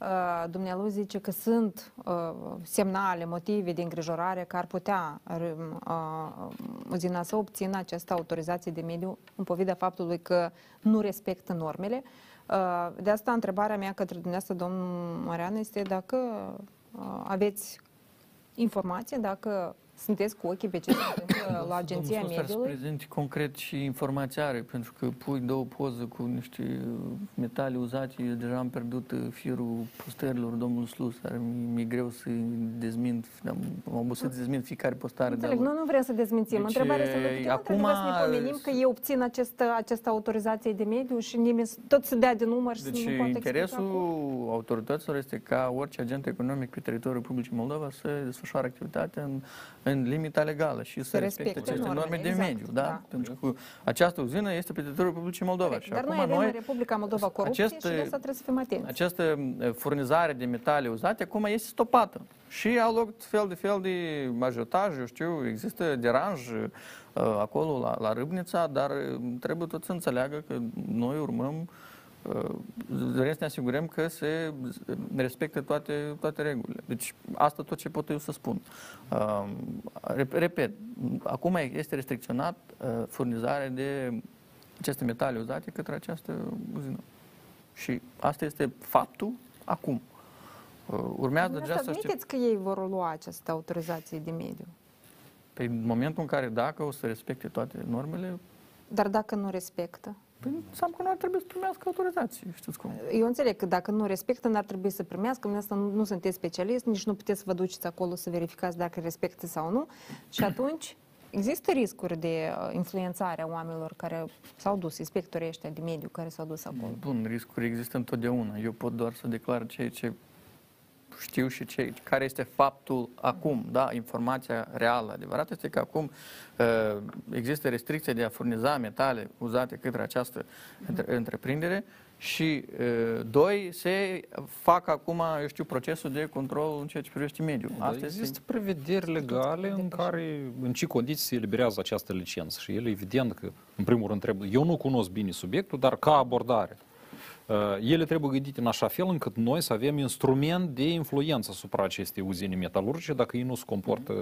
Uh, Dumnealui zice că sunt uh, semnale, motive de îngrijorare că ar putea râm- uh, uzina să obțină această autorizație de mediu în povida faptului că nu respectă normele. Uh, De asta întrebarea mea către dumneavoastră, domnul Marian, este dacă uh, aveți informație, dacă sunteți cu ochii pe ce se întâmplă la Agenția Domnul Sus ar să Mediului. prezinte concret și informația are, pentru că pui două poze cu niște uh, metale uzate, eu deja am pierdut uh, firul postărilor domnul Slus, ar mi- mi-e greu să dezmint, am, am obosit să dezmint fiecare postare. Înțeleg, dar- nu, nu vrem să dezmințim. Deci, Întrebarea este, noi putem acum- într-adevăr să ne pomenim că ei obțin această, această autorizație de mediu și nimeni să- tot să dea de număr și Deci să nu poate explica interesul cum. autorităților este ca orice agent economic pe teritoriul Republicii Moldova să desfășoare activitatea în, în limita legală și să, Să respecte respecte aceste normele, norme de exact, mediu. Da? da. Pentru că această uzină este pe teritoriul Republicii Moldova. Corect. Și Dar acum noi avem noi, în Republica Moldova corupție acest- și de asta trebuie să fim atenți. această uh, furnizare de metale uzate acum este stopată. Și au loc fel de fel de ajotaj, eu știu, există deranj uh, acolo la, la Râbnița, dar uh, trebuie tot să înțeleagă că noi urmăm uh, vrem să ne asigurăm că se respectă toate, toate regulile. Deci asta tot ce pot eu să spun. Uh, rep- repet, acum este restricționat uh, furnizarea de aceste metale uzate către această uzină. Și asta este faptul acum. Uh, Urmează deja Dumneavoastră să știu. admiteți că ei vor lua această autorizație de mediu. Pe în momentul în care dacă o să respecte toate normele, Dar dacă nu respectă? Păi înseamnă că nu ar trebui să primească autorizație, știți cum. Eu înțeleg că dacă nu respectă, n-ar trebui să primească. Dumneavoastră nu, nu sunteți specialist, nici nu puteți să vă duceți acolo să verificați dacă respectă sau nu. Și atunci, există riscuri de uh, influențare a oamenilor care s-au dus, inspectorii ăștia de mediu care s-au dus acolo? Bun, riscuri există întotdeauna. Eu pot doar să declar ceea ce știu și ce, care este faptul acum, da, informația reală. Adevărat este că acum uh, există restricție de a furniza metale uzate către această între, întreprindere și, uh, doi, se fac acum, eu știu, procesul de control în ceea ce privește mediul. Da, Asta există este... prevederi legale în care, în ce condiții se eliberează această licență și ele evident că, în primul rând, trebuie, eu nu cunosc bine subiectul, dar ca abordare, uh, ele trebuie gândite în așa fel încât noi să avem instrument de influență asupra acestei uzine metalurgice dacă ei nu se comportă,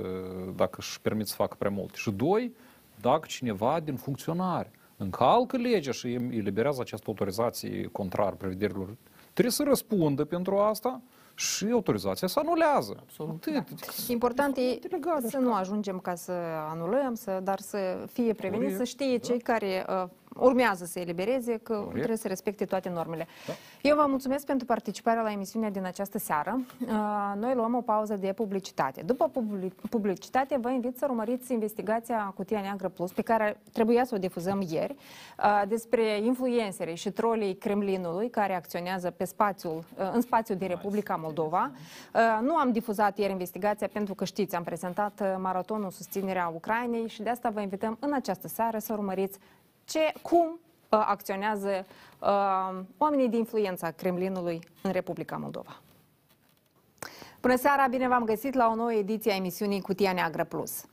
dacă își permit să facă prea mult. Și doi, dacă cineva din funcționare încalcă legea și eliberează această autorizație contrar prevederilor, trebuie să răspundă pentru asta și autorizația se anulează. Absolut. Atât. Important e legale, să nu ajungem ca să anulăm, să, dar să fie preveniți, Corect, să știe da. cei care uh, urmează să elibereze că Corect. trebuie să respecte toate normele. Da. Eu vă mulțumesc pentru participarea la emisiunea din această seară. Uh, noi luăm o pauză de publicitate. După publi- publicitate, vă invit să urmăriți investigația Cutia Neagră Plus, pe care trebuia să o difuzăm ieri, uh, despre influencerii și trolii Kremlinului care acționează pe spațiul, uh, în spațiul din Republica Moldova. Uh, Nu am difuzat ieri investigația pentru că știți, am prezentat uh, maratonul susținerea Ucrainei și de asta vă invităm în această seară să urmăriți ce, cum uh, acționează uh, oamenii de influență a Kremlinului în Republica Moldova. Bună seara, bine v-am găsit la o nouă ediție a emisiunii Cutia Neagră Plus.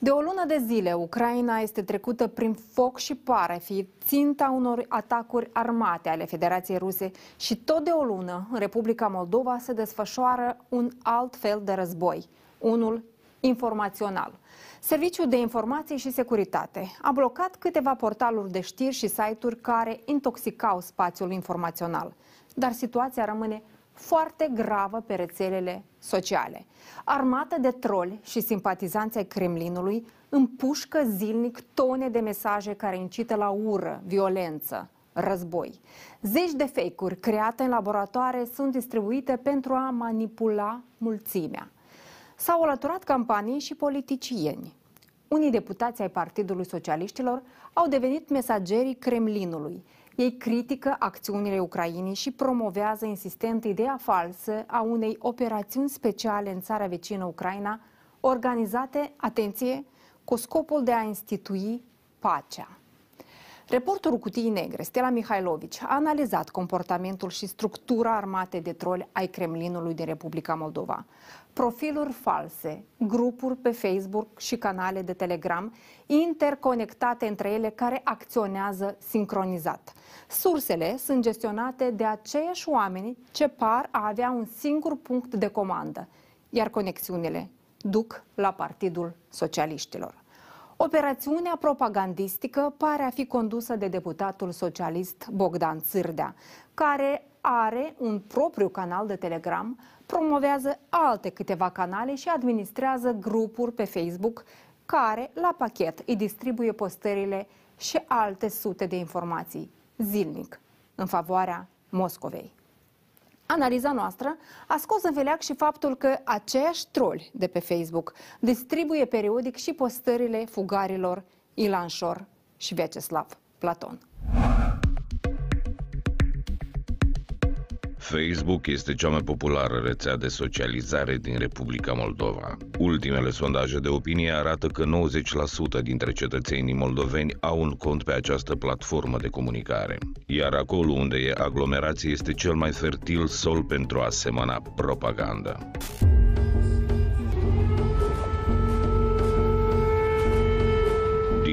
De o lună de zile, Ucraina este trecută prin foc și pare fi ținta unor atacuri armate ale Federației Ruse și tot de o lună, în Republica Moldova se desfășoară un alt fel de război, unul informațional. Serviciul de Informații și Securitate a blocat câteva portaluri de știri și site-uri care intoxicau spațiul informațional. Dar situația rămâne foarte gravă pe rețelele sociale. Armată de troli și simpatizanți ai Kremlinului împușcă zilnic tone de mesaje care incită la ură, violență, război. Zeci de fake-uri create în laboratoare sunt distribuite pentru a manipula mulțimea. S-au alăturat campanii și politicieni. Unii deputați ai Partidului Socialiștilor au devenit mesagerii Kremlinului. Ei critică acțiunile Ucrainei și promovează insistent ideea falsă a unei operațiuni speciale în țara vecină Ucraina, organizate, atenție, cu scopul de a institui pacea. Reporterul Cutiei Negre, Stella Mihailovici, a analizat comportamentul și structura armatei de troli ai Kremlinului din Republica Moldova. Profiluri false, grupuri pe Facebook și canale de Telegram interconectate între ele care acționează sincronizat. Sursele sunt gestionate de aceiași oameni ce par a avea un singur punct de comandă, iar conexiunile duc la Partidul Socialiștilor. Operațiunea propagandistică pare a fi condusă de deputatul socialist Bogdan Țârdea, care are un propriu canal de Telegram, promovează alte câteva canale și administrează grupuri pe Facebook care, la pachet, îi distribuie postările și alte sute de informații zilnic în favoarea Moscovei. Analiza noastră a scos în veleac și faptul că aceiași troli de pe Facebook distribuie periodic și postările fugarilor Ilan Șor și Vyacheslav Platon. Facebook este cea mai populară rețea de socializare din Republica Moldova. Ultimele sondaje de opinie arată că 90% dintre cetățenii moldoveni au un cont pe această platformă de comunicare. Iar acolo unde e aglomerație este cel mai fertil sol pentru a semăna propaganda.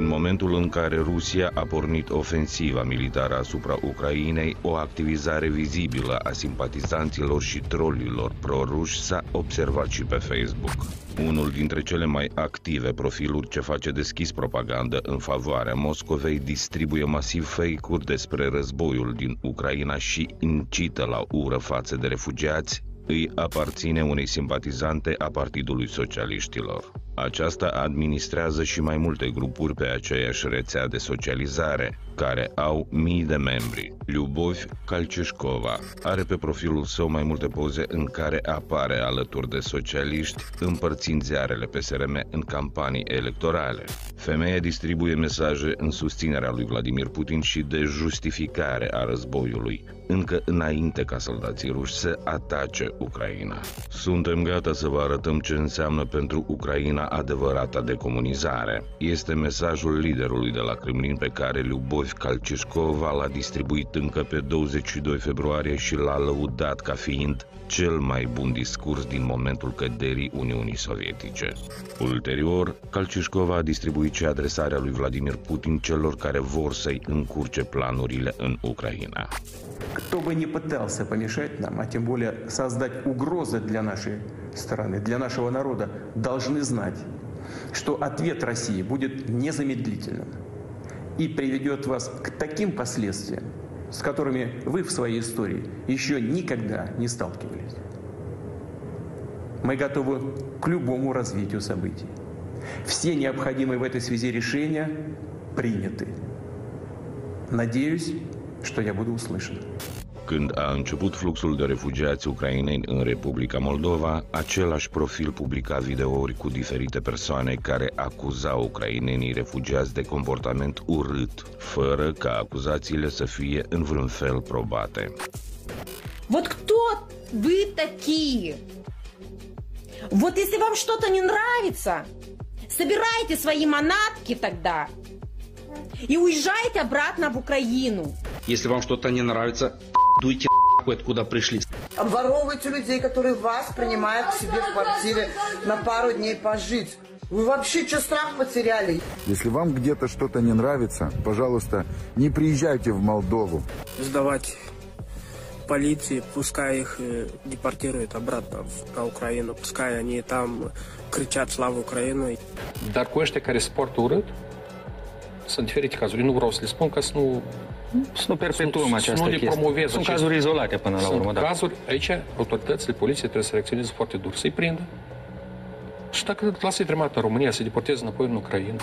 Din momentul în care Rusia a pornit ofensiva militară asupra Ucrainei, o activizare vizibilă a simpatizanților și trolilor proruși s-a observat și pe Facebook. Unul dintre cele mai active profiluri ce face deschis propagandă în favoarea Moscovei distribuie masiv fake-uri despre războiul din Ucraina și incită la ură față de refugiați, îi aparține unei simpatizante a Partidului Socialiștilor. Aceasta administrează și mai multe grupuri pe aceeași rețea de socializare, care au mii de membri. Ljubov Kalcișcova are pe profilul său mai multe poze în care apare alături de socialiști, împărțind ziarele PSRM în campanii electorale. Femeia distribuie mesaje în susținerea lui Vladimir Putin și de justificare a războiului, încă înainte ca soldații ruși să atace Ucraina. Suntem gata să vă arătăm ce înseamnă pentru Ucraina adevărata decomunizare. Este mesajul liderului de la Kremlin pe care Lyubov Kalcișcova l-a distribuit încă pe 22 februarie și l-a lăudat ca fiind cel mai bun discurs din momentul căderii Uniunii Sovietice. Ulterior, Kalcișcova a distribuit și adresarea lui Vladimir Putin celor care vor să-i încurce planurile în Ucraina. Кто бы ни пытался помешать нам, а тем более создать угрозы для нашей страны, для нашего народа, должны знать, что ответ России будет незамедлительным и приведет вас к таким последствиям, с которыми вы в своей истории еще никогда не сталкивались. Мы готовы к любому развитию событий. Все необходимые в этой связи решения приняты. Надеюсь, что я буду услышан. Când a început fluxul de refugiați ucraineni în Republica Moldova, același profil publica videouri cu diferite persoane care acuzau ucrainenii refugiați de comportament urât, fără ca acuzațiile să fie în vreun fel probate. Вот кто вы такие? Вот если вам что-то не нравится, собирайте свои манатки тогда и уезжайте обратно в Украину. Если вам что-то не нравится, дуйте откуда пришли. Обворовывайте людей, которые вас принимают к себе в квартире на пару дней пожить. Вы вообще что, страх потеряли? Если вам где-то что-то не нравится, пожалуйста, не приезжайте в Молдову. Сдавать полиции, пускай их э, депортируют обратно в- на Украину, пускай они там кричат «Слава Украину!» Dar cu ăștia care urât, sunt diferite cazuri. Nu vreau să le spun ca să nu... Să nu perpetuăm să această nu le chestie. promovez Sunt acest- cazuri izolate până la Sunt urmă, da. cazuri, aici autoritățile, poliția trebuie să reacționeze foarte dur, să-i prindă. Și dacă lasă-i trimată în România, să-i deporteze înapoi în Ucraina.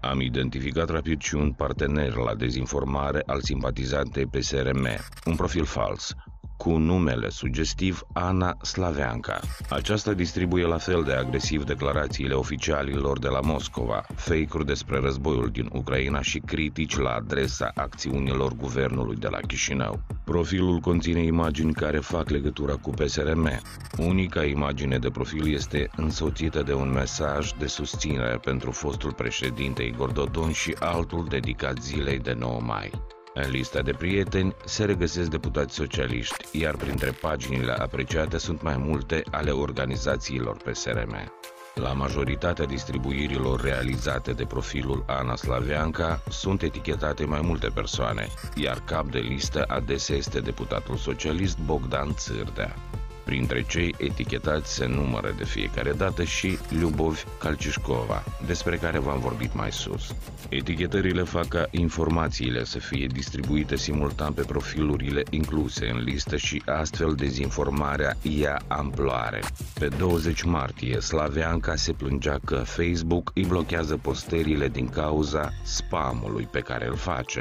Am identificat rapid și un partener la dezinformare al simpatizantei PSRM, un profil fals, cu numele sugestiv Ana Slaveanca. Aceasta distribuie la fel de agresiv declarațiile oficialilor de la Moscova, fake-uri despre războiul din Ucraina și critici la adresa acțiunilor guvernului de la Chișinău. Profilul conține imagini care fac legătura cu PSRM. Unica imagine de profil este însoțită de un mesaj de susținere pentru fostul președinte Igor Dodon și altul dedicat zilei de 9 mai. În lista de prieteni se regăsesc deputați socialiști, iar printre paginile apreciate sunt mai multe ale organizațiilor PSRM. La majoritatea distribuirilor realizate de profilul Ana Slaveanca sunt etichetate mai multe persoane, iar cap de listă adesea este deputatul socialist Bogdan Țârdea. Printre cei etichetați se numără de fiecare dată și Lyubov Kalcișcova, despre care v-am vorbit mai sus. Etichetările fac ca informațiile să fie distribuite simultan pe profilurile incluse în listă și astfel dezinformarea ia amploare. Pe 20 martie, Slaveanca se plângea că Facebook îi blochează postările din cauza spamului pe care îl face.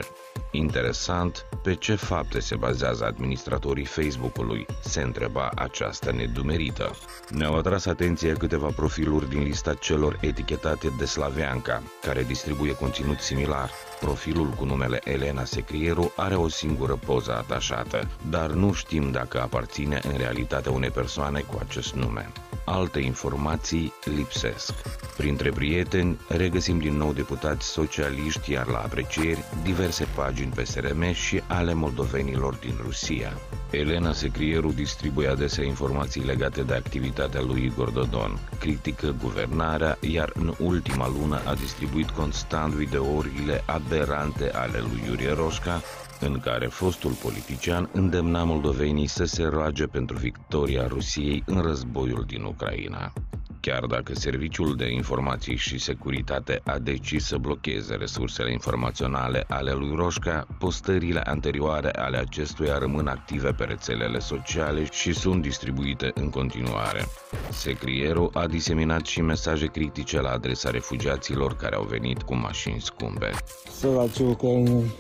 Interesant, pe ce fapte se bazează administratorii Facebook-ului, se întreba această nedumerită. Ne-au atras atenția câteva profiluri din lista celor etichetate de Slaveanca, care distribuie conținut similar. Profilul cu numele Elena Secrieru are o singură poză atașată, dar nu știm dacă aparține în realitate unei persoane cu acest nume. Alte informații lipsesc. Printre prieteni regăsim din nou deputați socialiști, iar la aprecieri diverse pagini PSRM și ale moldovenilor din Rusia. Elena Secrieru distribuie adesea informații legate de activitatea lui Igor Dodon, critică guvernarea, iar în ultima lună a distribuit constant videourile aberante ale lui Iurie Roșca, în care fostul politician îndemna moldovenii să se roage pentru victoria Rusiei în războiul din Ucraina. Chiar dacă Serviciul de Informații și Securitate a decis să blocheze resursele informaționale ale lui Roșca, postările anterioare ale acestuia rămân active pe rețelele sociale și sunt distribuite în continuare. Secrierul a diseminat și mesaje critice la adresa refugiaților care au venit cu mașini scumpe. Săracii ucraineni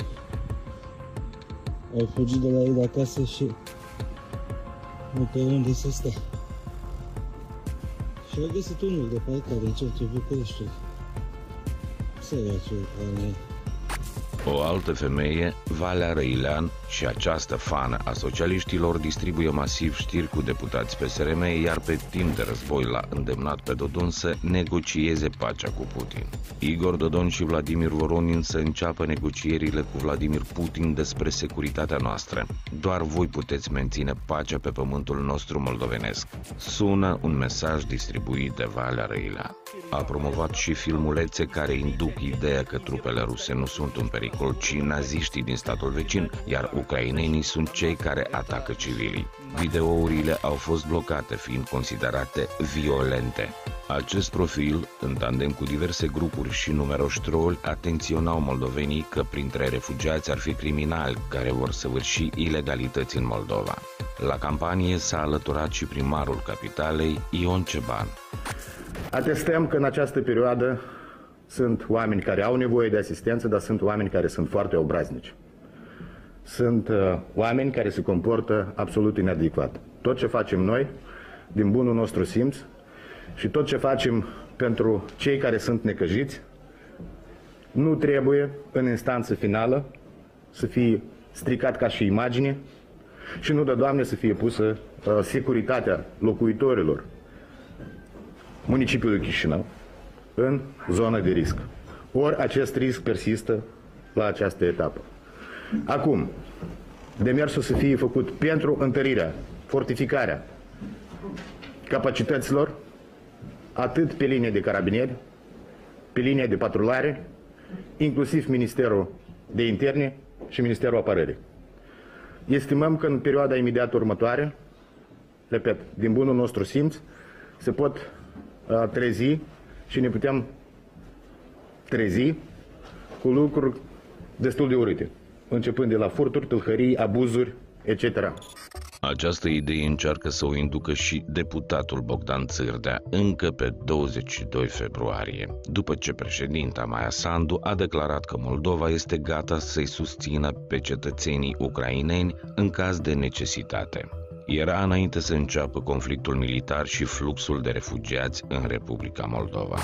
au fugit de la ei de acasă și nu pe unde să stea. Și au găsit unul de parcare în centrul Bucureștiului. Săracii ucraineni. O altă femeie, Valea Răilean, și această fană a socialiștilor distribuie masiv știri cu deputați PSRM, iar pe timp de război l-a îndemnat pe Dodon să negocieze pacea cu Putin. Igor Dodon și Vladimir Voronin să înceapă negocierile cu Vladimir Putin despre securitatea noastră. Doar voi puteți menține pacea pe pământul nostru moldovenesc. Sună un mesaj distribuit de Valea Răilean. A promovat și filmulețe care induc ideea că trupele ruse nu sunt un pericol, ci naziștii din statul vecin, iar ucrainenii sunt cei care atacă civilii. Videourile au fost blocate, fiind considerate violente. Acest profil, în tandem cu diverse grupuri și numeroși troli, atenționau moldovenii că printre refugiați ar fi criminali care vor săvârși ilegalități în Moldova. La campanie s-a alăturat și primarul capitalei, Ion Ceban. Atestăm că în această perioadă sunt oameni care au nevoie de asistență, dar sunt oameni care sunt foarte obraznici. Sunt uh, oameni care se comportă absolut inadecvat. Tot ce facem noi, din bunul nostru simț, și tot ce facem pentru cei care sunt necăjiți, nu trebuie în instanță finală să fie stricat ca și imagine și nu de Doamne să fie pusă uh, securitatea locuitorilor municipiului Chișinău în zonă de risc. Ori acest risc persistă la această etapă. Acum, demersul să fie făcut pentru întărirea, fortificarea capacităților, atât pe linie de carabinieri, pe linie de patrulare, inclusiv Ministerul de Interne și Ministerul Apărării. Estimăm că în perioada imediat următoare, repet, din bunul nostru simț, se pot uh, trezi și ne putem trezi cu lucruri destul de urâte, începând de la furturi, tâlhării, abuzuri, etc. Această idee încearcă să o inducă și deputatul Bogdan Țârdea încă pe 22 februarie, după ce președinta Maia Sandu a declarat că Moldova este gata să-i susțină pe cetățenii ucraineni în caz de necesitate. Era înainte să înceapă conflictul militar și fluxul de refugiați în Republica Moldova.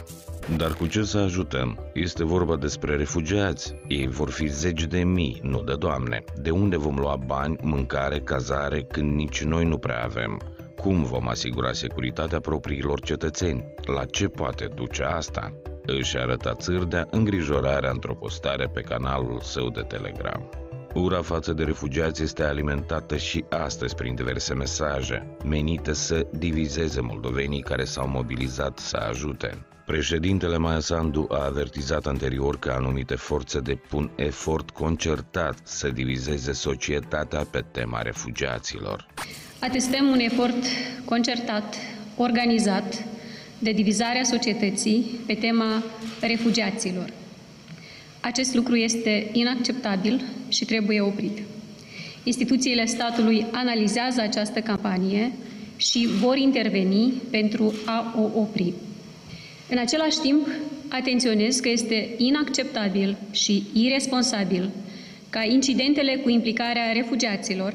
Dar cu ce să ajutăm? Este vorba despre refugiați. Ei vor fi zeci de mii, nu de doamne. De unde vom lua bani, mâncare, cazare, când nici noi nu prea avem? Cum vom asigura securitatea propriilor cetățeni? La ce poate duce asta? Își arăta țârdea îngrijorarea într-o postare pe canalul său de Telegram. Ura față de refugiați este alimentată și astăzi prin diverse mesaje, menite să divizeze moldovenii care s-au mobilizat să ajute. Președintele Maia Sandu a avertizat anterior că anumite forțe depun efort concertat să divizeze societatea pe tema refugiaților. Atestăm un efort concertat, organizat, de divizarea societății pe tema refugiaților. Acest lucru este inacceptabil și trebuie oprit. Instituțiile statului analizează această campanie și vor interveni pentru a o opri. În același timp, atenționez că este inacceptabil și irresponsabil ca incidentele cu implicarea refugiaților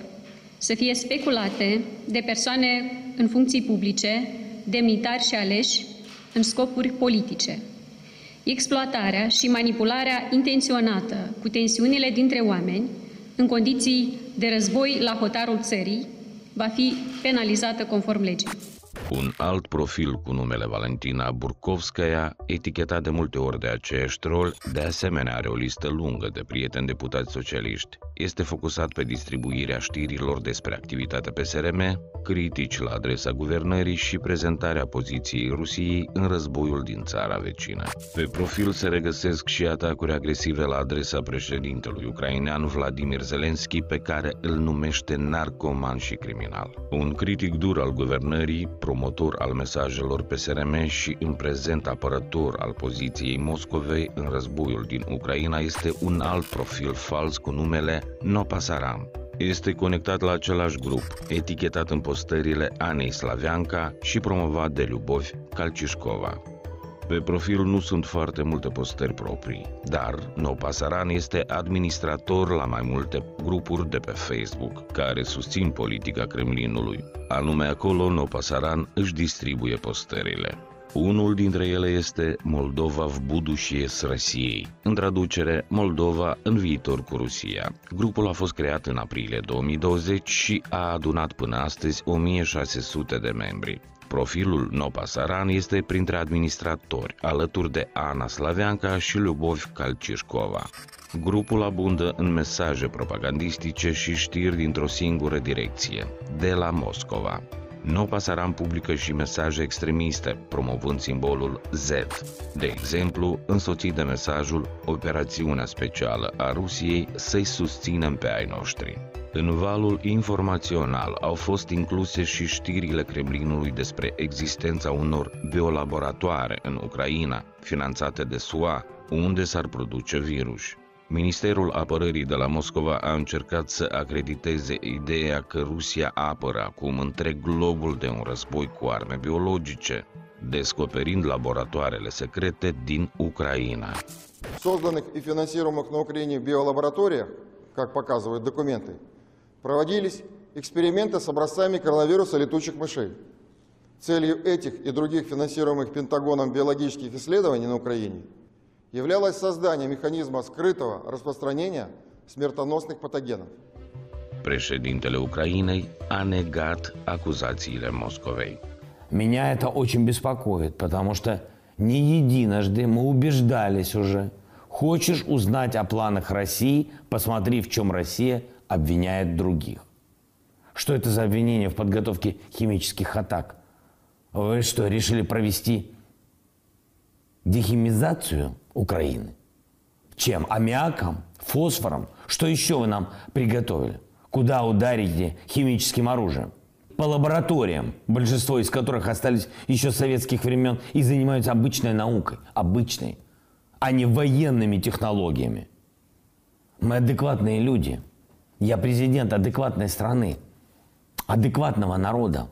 să fie speculate de persoane în funcții publice, demnitari și aleși în scopuri politice. Exploatarea și manipularea intenționată cu tensiunile dintre oameni în condiții de război la hotarul țării va fi penalizată conform legii. Un alt profil cu numele Valentina Burkovskaya, etichetat de multe ori de aceeași troll, de asemenea are o listă lungă de prieteni deputați socialiști. Este focusat pe distribuirea știrilor despre activitatea PSRM, critici la adresa guvernării și prezentarea poziției Rusiei în războiul din țara vecină. Pe profil se regăsesc și atacuri agresive la adresa președintelui ucrainean Vladimir Zelensky, pe care îl numește narcoman și criminal. Un critic dur al guvernării, promovă promotor al mesajelor PSRM și în prezent apărător al poziției Moscovei în războiul din Ucraina este un alt profil fals cu numele No Pasaran. Este conectat la același grup, etichetat în postările Anei Slavianca și promovat de Lubovi Calcișcova. Pe profil nu sunt foarte multe postări proprii, dar No Pasaran este administrator la mai multe grupuri de pe Facebook care susțin politica Kremlinului. Anume acolo No Pasaran își distribuie postările. Unul dintre ele este Moldova v budușie s Rusiei, în traducere Moldova în viitor cu Rusia. Grupul a fost creat în aprilie 2020 și a adunat până astăzi 1600 de membri. Profilul Nopa Saran este printre administratori, alături de Ana Slaveanca și Lubov Calcișcova. Grupul abundă în mesaje propagandistice și știri dintr-o singură direcție, de la Moscova. Nopa Saran publică și mesaje extremiste, promovând simbolul Z, de exemplu, însoțit de mesajul Operațiunea Specială a Rusiei să-i susținem pe ai noștri. În valul informațional au fost incluse și știrile Kremlinului despre existența unor biolaboratoare în Ucraina, finanțate de SUA, unde s-ar produce virus. Ministerul Apărării de la Moscova a încercat să acrediteze ideea că Rusia apără acum întreg globul de un război cu arme biologice, descoperind laboratoarele secrete din Ucraina. Созданных и финансируемых на Украине биолабораториях, как показывают документы, проводились эксперименты с образцами коронавируса летучих мышей. Целью этих и других финансируемых Пентагоном биологических исследований на Украине являлось создание механизма скрытого распространения смертоносных патогенов. Președintele Ucrainei a negat acuzațiile Moscovei. Меня это очень беспокоит, потому что не единожды мы убеждались уже. Хочешь узнать о планах России, посмотри, в чем Россия обвиняет других. Что это за обвинение в подготовке химических атак? Вы что, решили провести дехимизацию Украины? Чем? Аммиаком? Фосфором? Что еще вы нам приготовили? Куда ударите химическим оружием? По лабораториям, большинство из которых остались еще с советских времен и занимаются обычной наукой, обычной, а не военными технологиями. Мы адекватные люди. Я президент адекватной страны, адекватного народа.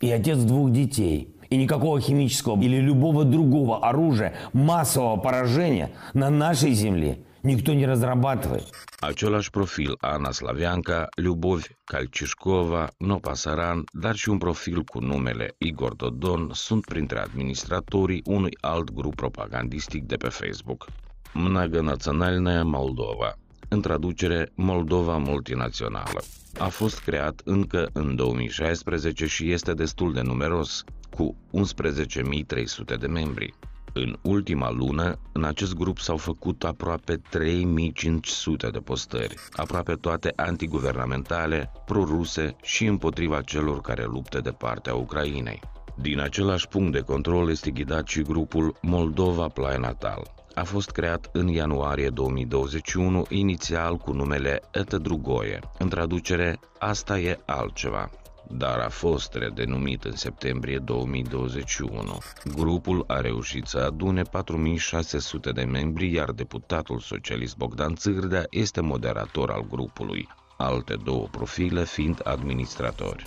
И отец двух детей. И никакого химического или любого другого оружия массового поражения на нашей земле никто не разрабатывает. Același profil Ana Slavianca, Lubovi Calcișcova, Nopa Saran, dar și un profil cu numele Igor Dodon sunt printre administratorii unui alt grup propagandistic de pe Facebook. Многонациональная Moldova, în traducere Moldova Multinațională. A fost creat încă în 2016 și este destul de numeros, cu 11.300 de membri. În ultima lună, în acest grup s-au făcut aproape 3500 de postări, aproape toate antiguvernamentale, proruse și împotriva celor care luptă de partea Ucrainei. Din același punct de control este ghidat și grupul Moldova Plai Natal. A fost creat în ianuarie 2021, inițial cu numele Etă Drugoie, în traducere Asta e altceva, dar a fost redenumit în septembrie 2021. Grupul a reușit să adune 4600 de membri, iar deputatul socialist Bogdan Țârdea este moderator al grupului, alte două profile fiind administratori.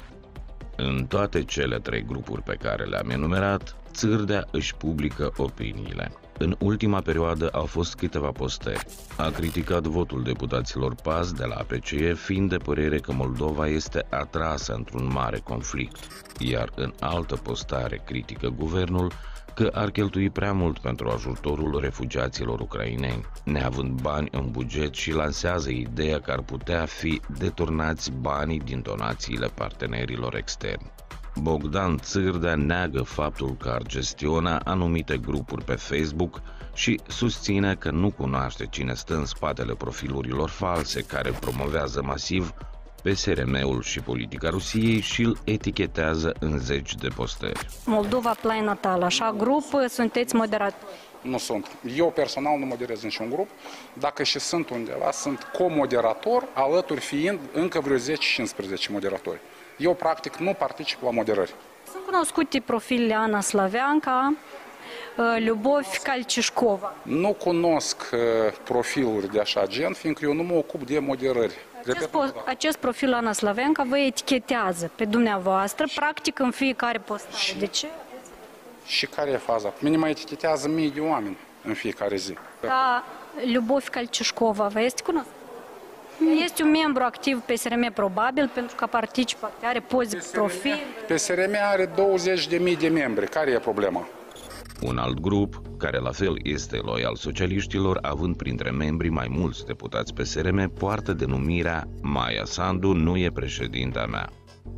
În toate cele trei grupuri pe care le-am enumerat, Țârdea își publică opiniile. În ultima perioadă au fost câteva postări. A criticat votul deputaților PAS de la APCE, fiind de părere că Moldova este atrasă într-un mare conflict, iar în altă postare critică guvernul că ar cheltui prea mult pentru ajutorul refugiaților ucraineni, neavând bani în buget și lansează ideea că ar putea fi deturnați banii din donațiile partenerilor externi. Bogdan Țârdea neagă faptul că ar gestiona anumite grupuri pe Facebook și susține că nu cunoaște cine stă în spatele profilurilor false care promovează masiv PSRM-ul și politica Rusiei și îl etichetează în zeci de postări. Moldova Play Natal, așa grup, sunteți moderat. Nu sunt. Eu personal nu moderez niciun grup. Dacă și sunt undeva, sunt comoderator, alături fiind încă vreo 10-15 moderatori. Eu, practic, nu particip la moderări. Sunt cunoscute profilele Ana Slaveanca, uh, Любовь Calcișcova. Nu cunosc uh, profiluri de așa gen, fiindcă eu nu mă ocup de moderări. Acest, po- acest profil Ana Slaveanca vă etichetează pe dumneavoastră, practic în fiecare postare. De ce? Și care e faza? Pe mine mă etichetează mii de oameni în fiecare zi. Da, Любовь Calcișcova, vă este cunoscut? Este un membru activ PSRM probabil pentru că participă, are poze pe profil. PSRM are 20.000 de membri. Care e problema? Un alt grup, care la fel este loial socialiștilor, având printre membrii mai mulți deputați PSRM, poartă denumirea Maia Sandu nu e președinta mea.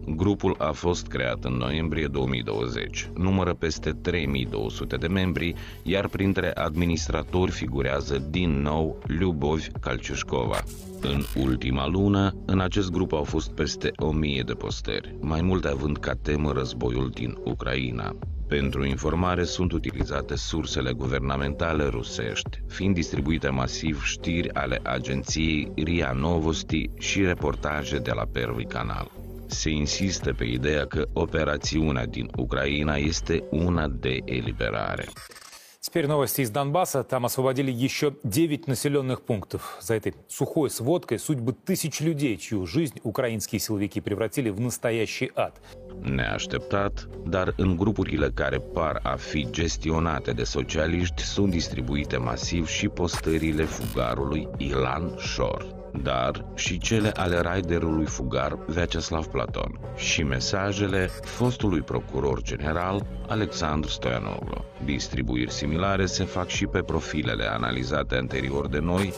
Grupul a fost creat în noiembrie 2020, numără peste 3200 de membri, iar printre administratori figurează din nou Ljubov Kalciușcova. În ultima lună, în acest grup au fost peste 1000 de postări, mai multe având ca temă războiul din Ucraina. Pentru informare sunt utilizate sursele guvernamentale rusești, fiind distribuite masiv știri ale agenției RIA Novosti și reportaje de la Pervi Canal se insistă pe ideea că operațiunea din Ucraina este una de eliberare. Теперь новости из Донбасса. Там освободили еще 9 населенных пунктов. За этой сухой сводкой судьбы тысяч людей, чью жизнь украинские силовики превратили в настоящий ад. Neașteptat, dar în grupurile care par a fi gestionate de socialiști sunt distribuite masiv și postările fugarului Ilan Shor dar și cele ale raiderului fugar Vyacheslav Platon și mesajele fostului procuror general Alexandru Stoianoglu. Distribuiri similare se fac și pe profilele analizate anterior de noi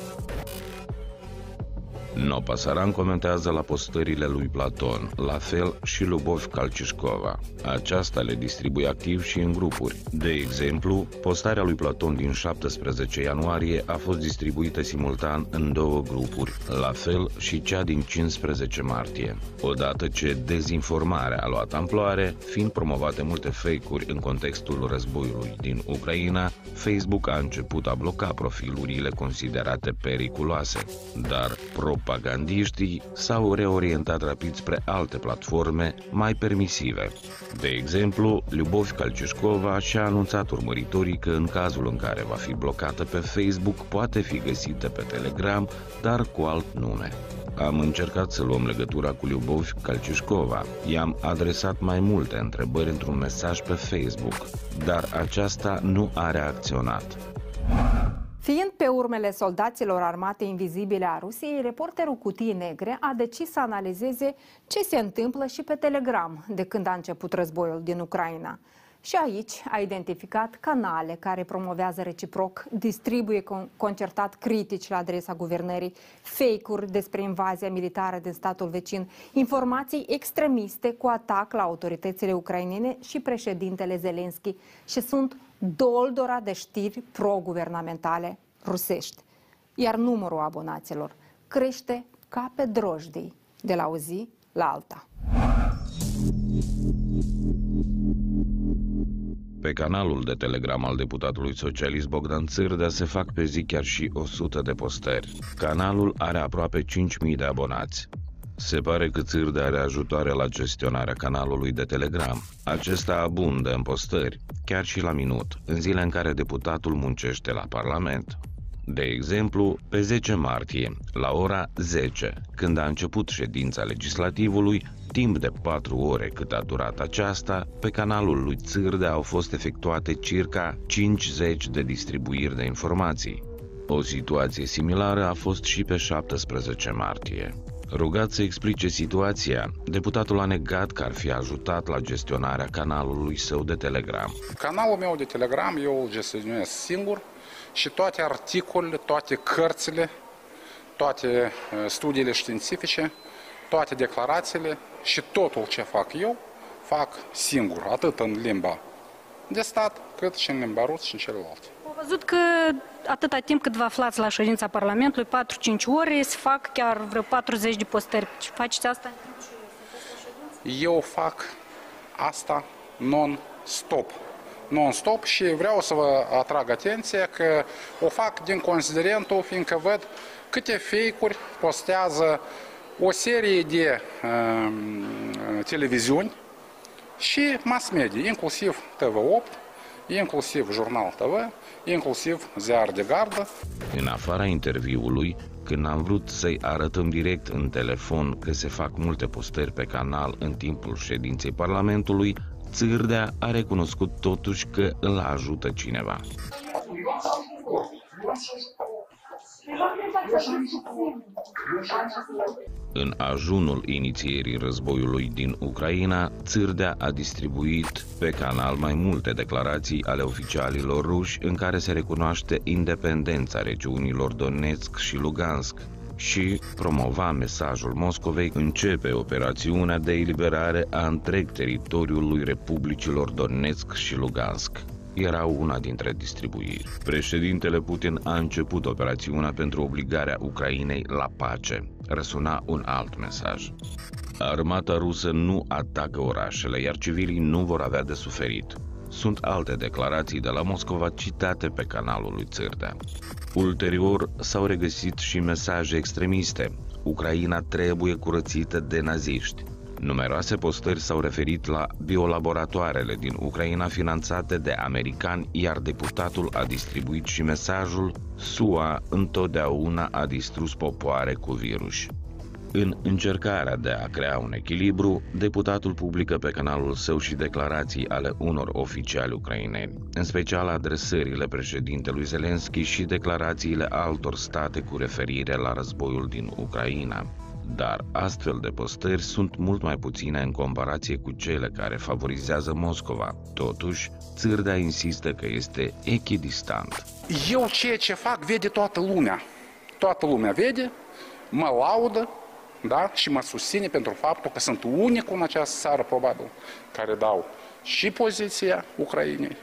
No Pasaran comentează la postările lui Platon, la fel și Lubov Calcișcova. Aceasta le distribuie activ și în grupuri. De exemplu, postarea lui Platon din 17 ianuarie a fost distribuită simultan în două grupuri, la fel și cea din 15 martie. Odată ce dezinformarea a luat amploare, fiind promovate multe fake-uri în contextul războiului din Ucraina, Facebook a început a bloca profilurile considerate periculoase, dar pro propagandiștii s-au reorientat rapid spre alte platforme mai permisive. De exemplu, Ljubov Kalciușcova și-a anunțat urmăritorii că în cazul în care va fi blocată pe Facebook, poate fi găsită pe Telegram, dar cu alt nume. Am încercat să luăm legătura cu Ljubov Kalciușcova. I-am adresat mai multe întrebări într-un mesaj pe Facebook, dar aceasta nu a reacționat. Fiind pe urmele soldaților armate invizibile a Rusiei, reporterul Cutii Negre a decis să analizeze ce se întâmplă și pe Telegram de când a început războiul din Ucraina. Și aici a identificat canale care promovează reciproc, distribuie concertat critici la adresa guvernării, fake-uri despre invazia militară din statul vecin, informații extremiste cu atac la autoritățile ucrainene și președintele Zelenski și sunt doldora de știri pro-guvernamentale rusești. Iar numărul abonaților crește ca pe drojdii, de la o zi la alta. Pe canalul de Telegram al deputatului socialist Bogdan Țârdea se fac pe zi chiar și 100 de postări. Canalul are aproape 5.000 de abonați. Se pare că Țârdea are ajutoare la gestionarea canalului de Telegram. Acesta abundă în postări, chiar și la minut, în zile în care deputatul muncește la Parlament. De exemplu, pe 10 martie, la ora 10, când a început ședința legislativului, timp de 4 ore cât a durat aceasta, pe canalul lui Țârdea au fost efectuate circa 50 de distribuiri de informații. O situație similară a fost și pe 17 martie. Rugat să explice situația, deputatul a negat că ar fi ajutat la gestionarea canalului său de Telegram. Canalul meu de Telegram eu îl gestionez singur și toate articolele, toate cărțile, toate studiile științifice, toate declarațiile și totul ce fac eu, fac singur, atât în limba de stat, cât și în limba rusă și în celelalte. Am văzut că atâta timp cât vă aflați la ședința Parlamentului, 4-5 ore, se fac chiar vreo 40 de postări. Faceți asta în timp ce Eu fac asta non-stop. Non-stop și vreau să vă atrag atenția că o fac din considerentul, fiindcă văd câte fake-uri postează o serie de uh, televiziuni și mass media, inclusiv TV8, inclusiv Jurnal TV, inclusiv Ziar de Gardă. În afara interviului, când am vrut să-i arătăm direct în telefon că se fac multe postări pe canal în timpul ședinței Parlamentului, Țârdea a recunoscut totuși că îl ajută cineva. În ajunul inițierii războiului din Ucraina, Țârdea a distribuit pe canal mai multe declarații ale oficialilor ruși în care se recunoaște independența regiunilor Donetsk și Lugansk și promova mesajul Moscovei începe operațiunea de eliberare a întreg teritoriului Republicilor Donetsk și Lugansk era una dintre distribuiri. Președintele Putin a început operațiunea pentru obligarea Ucrainei la pace. Răsuna un alt mesaj. Armata rusă nu atacă orașele, iar civilii nu vor avea de suferit. Sunt alte declarații de la Moscova citate pe canalul lui Țârdea. Ulterior s-au regăsit și mesaje extremiste. Ucraina trebuie curățită de naziști. Numeroase postări s-au referit la biolaboratoarele din Ucraina finanțate de americani, iar deputatul a distribuit și mesajul SUA întotdeauna a distrus popoare cu virus. În încercarea de a crea un echilibru, deputatul publică pe canalul său și declarații ale unor oficiali ucraineni, în special adresările președintelui Zelensky și declarațiile altor state cu referire la războiul din Ucraina dar astfel de postări sunt mult mai puține în comparație cu cele care favorizează Moscova. Totuși, Țârdea insistă că este echidistant. Eu ceea ce fac vede toată lumea. Toată lumea vede, mă laudă, da? și mă susține pentru faptul că sunt unicul în această țară, probabil, care dau și poziția Ucrainei,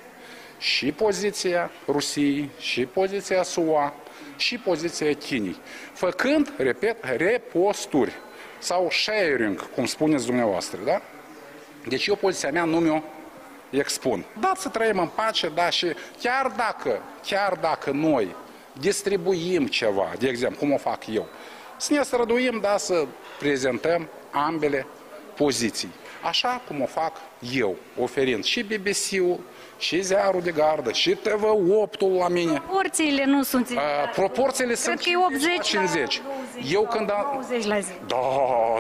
și poziția Rusiei, și poziția SUA, și poziția Chinei, făcând, repet, reposturi sau sharing, cum spuneți dumneavoastră, da? Deci eu poziția mea nu mi-o expun. Da, să trăim în pace, da, și chiar dacă, chiar dacă noi distribuim ceva, de exemplu, cum o fac eu, să ne străduim, da, să prezentăm ambele poziții, așa cum o fac eu, oferind și BBC-ul, și ziarul de gardă, și TV8-ul la mine. Proporțiile nu sunt... Uh, proporțiile Cred sunt că e 80 50. 20, Eu când am... 20 la zi. Da,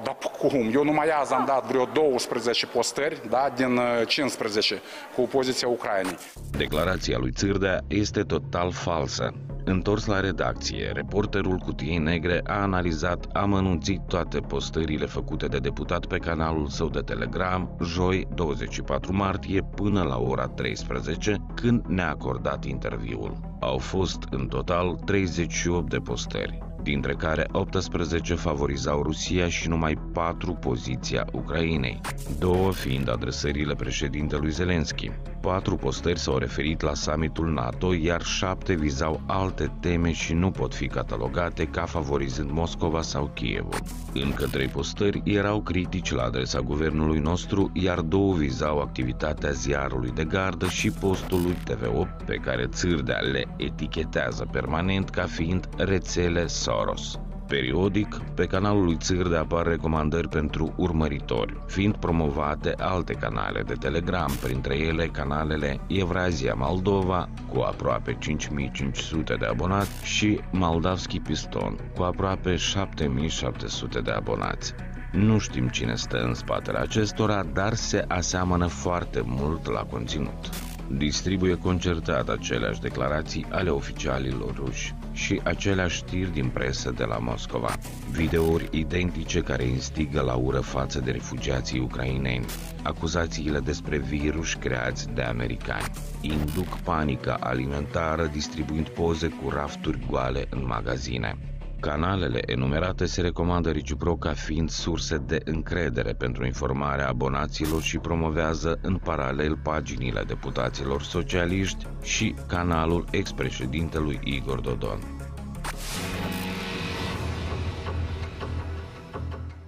da, cum? Eu numai azi am dat vreo 12 postări, da, din 15 cu poziția Ucrainei. Declarația lui Țârdea este total falsă. Întors la redacție, reporterul Cutiei Negre a analizat amănunțit toate postările făcute de deputat pe canalul său de Telegram, joi 24 martie până la ora 13, când ne-a acordat interviul. Au fost în total 38 de postări dintre care 18 favorizau Rusia și numai 4 poziția Ucrainei, două fiind adresările președintelui Zelensky. Patru postări s-au referit la summitul NATO, iar șapte vizau alte teme și nu pot fi catalogate ca favorizând Moscova sau Kievul. Încă trei postări erau critici la adresa guvernului nostru, iar două vizau activitatea ziarului de gardă și postului TV8, pe care Țârdea le etichetează permanent ca fiind rețele Soros. Periodic, pe canalul lui Țârde apar recomandări pentru urmăritori, fiind promovate alte canale de Telegram, printre ele canalele Evrazia Moldova, cu aproape 5500 de abonați, și Moldavski Piston, cu aproape 7700 de abonați. Nu știm cine stă în spatele acestora, dar se aseamănă foarte mult la conținut distribuie concertat aceleași declarații ale oficialilor ruși și aceleași știri din presă de la Moscova. Videouri identice care instigă la ură față de refugiații ucraineni, acuzațiile despre virus creați de americani, induc panica alimentară distribuind poze cu rafturi goale în magazine. Canalele enumerate se recomandă reciproc ca fiind surse de încredere pentru informarea abonaților și promovează în paralel paginile deputaților socialiști și canalul ex-președintelui Igor Dodon.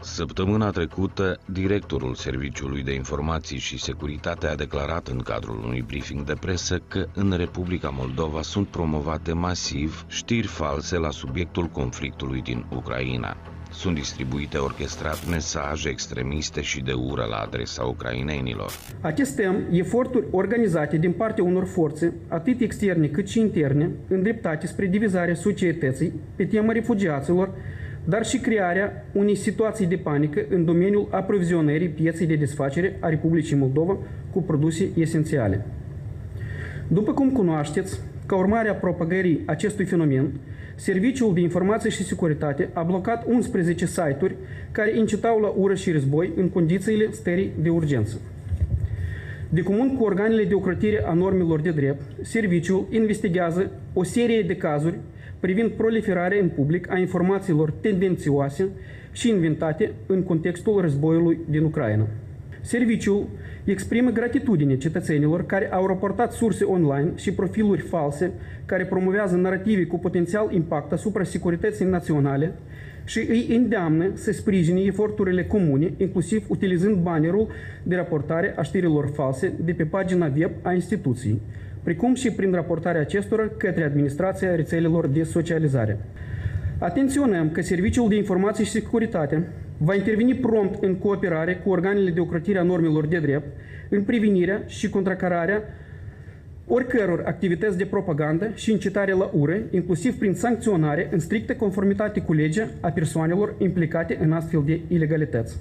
Săptămâna trecută, directorul Serviciului de Informații și Securitate a declarat în cadrul unui briefing de presă că în Republica Moldova sunt promovate masiv știri false la subiectul conflictului din Ucraina. sunt distribuite orchestrat mesaje extremiste și de ură la adresa ucrainenilor. Atestăm eforturi organizate din partea unor forțe, atât externe cât și interne, îndreptate spre divizarea societății pe tema refugiaților, dar și crearea unei situații de panică în domeniul aprovizionării pieței de desfacere a Republicii Moldova cu produse esențiale. După cum cunoașteți, ca urmare a propagării acestui fenomen, Serviciul de Informație și Securitate a blocat 11 site-uri care incitau la ură și război în condițiile stării de urgență. De comun cu organele de ocrotire a normelor de drept, serviciul investigează o serie de cazuri privind proliferarea în public a informațiilor tendențioase și inventate în contextul războiului din Ucraina. Serviciul exprimă gratitudine cetățenilor care au raportat surse online și profiluri false care promovează narative cu potențial impact asupra securității naționale și îi îndeamnă să sprijine eforturile comune, inclusiv utilizând bannerul de raportare a știrilor false de pe pagina web a instituției, precum și prin raportarea acestora către administrația rețelelor de socializare. Atenționăm că Serviciul de Informații și Securitate va interveni prompt în cooperare cu organele de ocrotire a normelor de drept în prevenirea și contracararea oricăror activități de propagandă și incitare la ură, inclusiv prin sancționare în strictă conformitate cu legea a persoanelor implicate în astfel de ilegalități.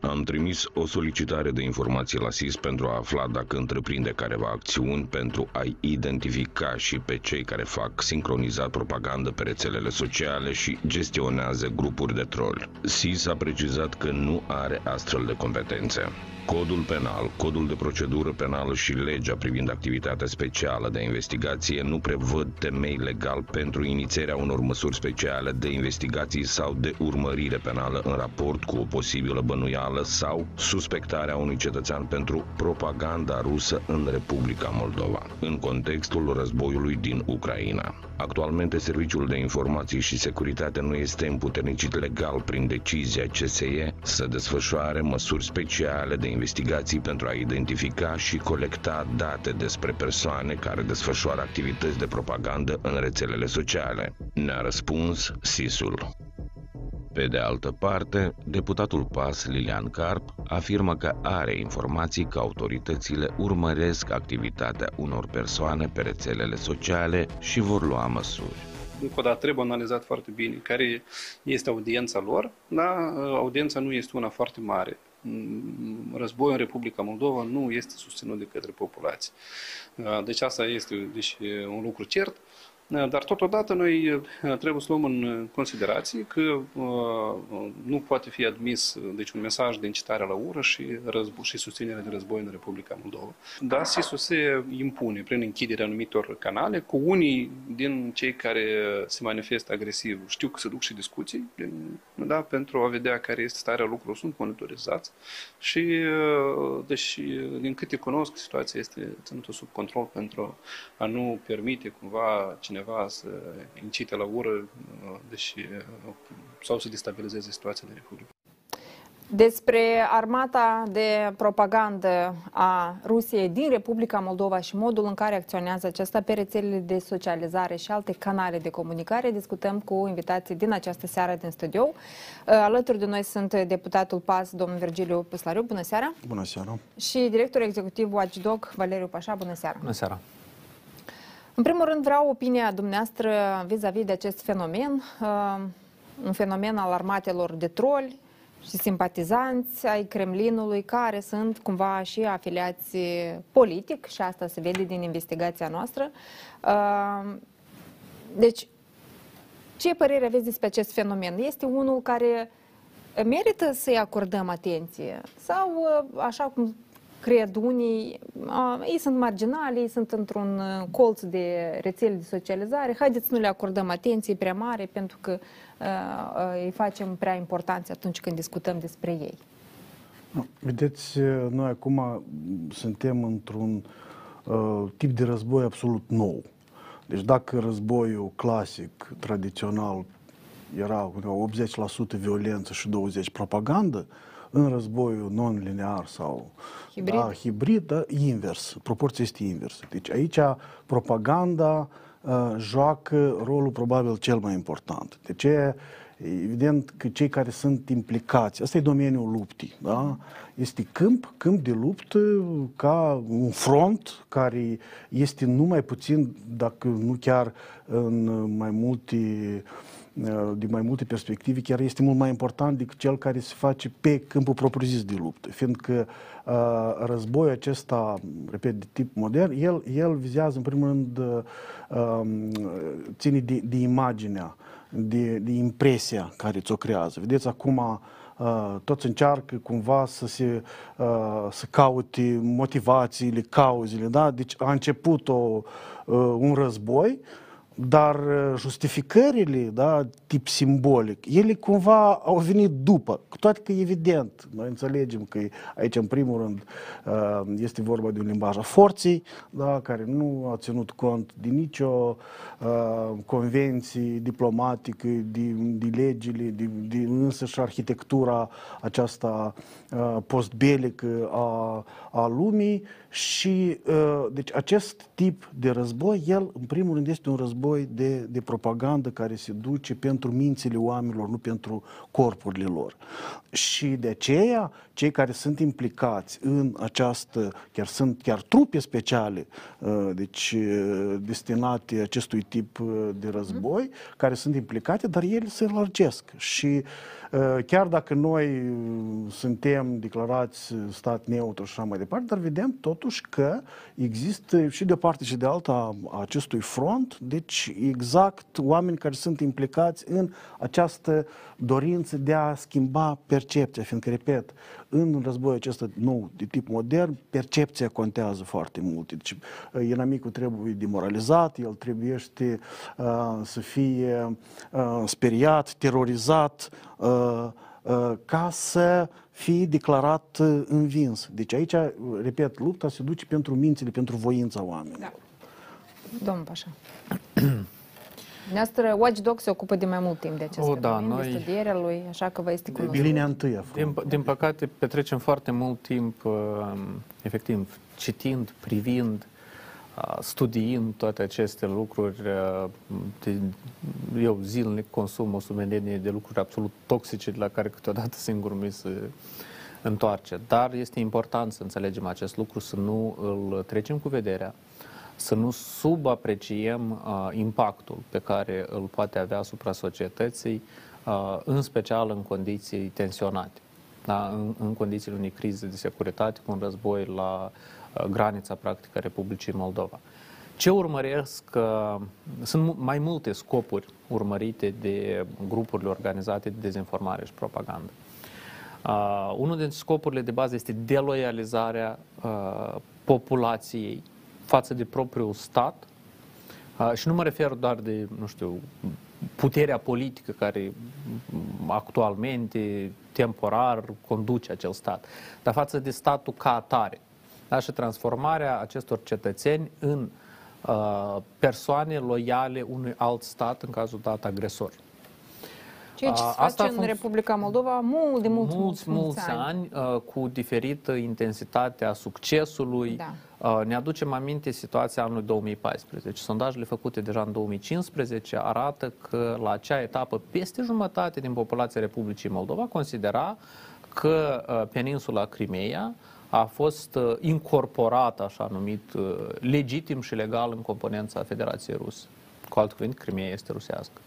Am trimis o solicitare de informații la SIS pentru a afla dacă întreprinde careva acțiuni pentru a-i identifica și pe cei care fac sincronizat propagandă pe rețelele sociale și gestionează grupuri de troll. SIS a precizat că nu are astfel de competențe. Codul penal, codul de procedură penală și legea privind activitatea specială de investigație nu prevăd temei legal pentru inițierea unor măsuri speciale de investigații sau de urmărire penală în raport cu o posibilă bănuială sau suspectarea unui cetățean pentru propaganda rusă în Republica Moldova, în contextul războiului din Ucraina. Actualmente, Serviciul de Informații și Securitate nu este împuternicit legal prin decizia CSE să desfășoare măsuri speciale de investigații pentru a identifica și colecta date despre persoane care desfășoară activități de propagandă în rețelele sociale. Ne-a răspuns SIS-ul. Pe de altă parte, deputatul PAS Lilian Carp afirmă că are informații că autoritățile urmăresc activitatea unor persoane pe rețelele sociale și vor lua măsuri. Încă o dată trebuie analizat foarte bine care este audiența lor, dar audiența nu este una foarte mare războiul în Republica Moldova nu este susținut de către populație. Deci asta este deci, un lucru cert. Dar totodată noi uh, trebuie să luăm în considerație că uh, nu poate fi admis deci, un mesaj de incitare la ură și, războ- și susținere de război în Republica Moldova. Da, SIS-ul se impune prin închiderea anumitor canale cu unii din cei care se manifestă agresiv. Știu că se duc și discuții da, pentru a vedea care este starea lucrurilor, sunt monitorizați și uh, deci, din câte cunosc, situația este ținută sub control pentru a nu permite cumva cine cineva să incite la ură deși, sau să destabilizeze situația din Republică. Despre armata de propagandă a Rusiei din Republica Moldova și modul în care acționează aceasta pe rețelele de socializare și alte canale de comunicare, discutăm cu invitații din această seară din studio. Alături de noi sunt deputatul PAS, domnul Virgiliu Păslariu. Bună seara! Bună seara! Și directorul executiv Watchdog, Valeriu Pașa. Bună seara! Bună seara! În primul rând vreau opinia dumneavoastră vis-a-vis de acest fenomen, uh, un fenomen al armatelor de troli și simpatizanți ai Kremlinului care sunt cumva și afiliați politic și asta se vede din investigația noastră. Uh, deci, ce părere aveți despre acest fenomen? Este unul care merită să-i acordăm atenție? Sau, uh, așa cum cred unii, a, ei sunt marginali, ei sunt într-un colț de rețele de socializare, haideți să nu le acordăm atenție prea mare pentru că a, a, îi facem prea importanți atunci când discutăm despre ei. Vedeți, noi acum suntem într-un uh, tip de război absolut nou. Deci dacă războiul clasic, tradițional, era 80% violență și 20% propagandă, în războiul non-linear sau hibrid, da, hibrid da, invers. Proporția este inversă. Deci aici propaganda uh, joacă rolul probabil cel mai important. De ce Evident că cei care sunt implicați, asta e domeniul luptii, da? Este câmp, câmp de luptă ca un front care este numai puțin, dacă nu chiar în mai multe din mai multe perspective, chiar este mult mai important decât cel care se face pe câmpul propriu-zis de luptă, fiindcă uh, războiul acesta, repet, de tip modern, el, el vizează în primul rând, uh, ține de, de imaginea, de, de impresia care ți-o creează. Vedeți, acum uh, toți încearcă cumva să se uh, să caute motivațiile, cauzele, da? Deci a început o, uh, un război, dar uh, justificările, da, tip simbolic, ele cumva au venit după. Cu toate că, evident, noi înțelegem că aici, în primul rând, uh, este vorba de un limbaj a forței, da, care nu a ținut cont de nicio uh, convenție diplomatică, de, de legile, de, de însăși arhitectura aceasta postbelică a, a lumii și deci acest tip de război, el în primul rând este un război de, de propagandă care se duce pentru mințile oamenilor, nu pentru corpurile lor. Și de aceea, cei care sunt implicați în această, chiar sunt chiar trupe speciale, deci destinate acestui tip de război, care sunt implicate, dar ele se lărgesc și chiar dacă noi suntem declarați stat neutru și așa mai departe, dar vedem totuși că există și de o parte și de alta a acestui front, deci exact oameni care sunt implicați în această dorință de a schimba percepția, fiindcă, repet, în războiul acesta nou, de tip modern, percepția contează foarte mult. Deci, inamicul trebuie demoralizat, el trebuie uh, să fie uh, speriat, terorizat, uh, uh, ca să fie declarat învins. Deci aici, repet, lupta se duce pentru mințile, pentru voința oamenilor. Da. Domnul Pașa. [clears throat] Noastră, Watchdog se ocupă de mai mult timp de acest o, da, noi... de studierea lui, așa că vă este cunoscut. Linia întâia. Din, din păcate, petrecem foarte mult timp, uh, efectiv, citind, privind, uh, studiind toate aceste lucruri. Uh, eu zilnic consum o sumedenie de lucruri absolut toxice la care câteodată singur mi se întoarce. Dar este important să înțelegem acest lucru, să nu îl trecem cu vederea să nu subapreciem uh, impactul pe care îl poate avea asupra societății, uh, în special în condiții tensionate, da? în, în condițiile unei crize de securitate, cu un război la uh, granița practică a Republicii Moldova. Ce urmăresc? Uh, sunt mai multe scopuri urmărite de grupurile organizate de dezinformare și propagandă. Uh, unul dintre scopurile de bază este deloializarea uh, populației față de propriul stat și nu mă refer doar de, nu știu, puterea politică care actualmente, temporar, conduce acel stat, dar față de statul ca atare. Da? Și transformarea acestor cetățeni în uh, persoane loiale unui alt stat, în cazul dat agresor. Ceea ce se face în Republica Moldova mult de mult, mulți, mulți, mulți ani, ani cu diferită intensitate a succesului. Da. Ne aducem aminte situația anului 2014. Sondajele făcute deja în 2015 arată că la acea etapă peste jumătate din populația Republicii Moldova considera că peninsula Crimea a fost incorporată, așa numit, legitim și legal în componența Federației Ruse. Cu alt cuvânt, Crimea este rusească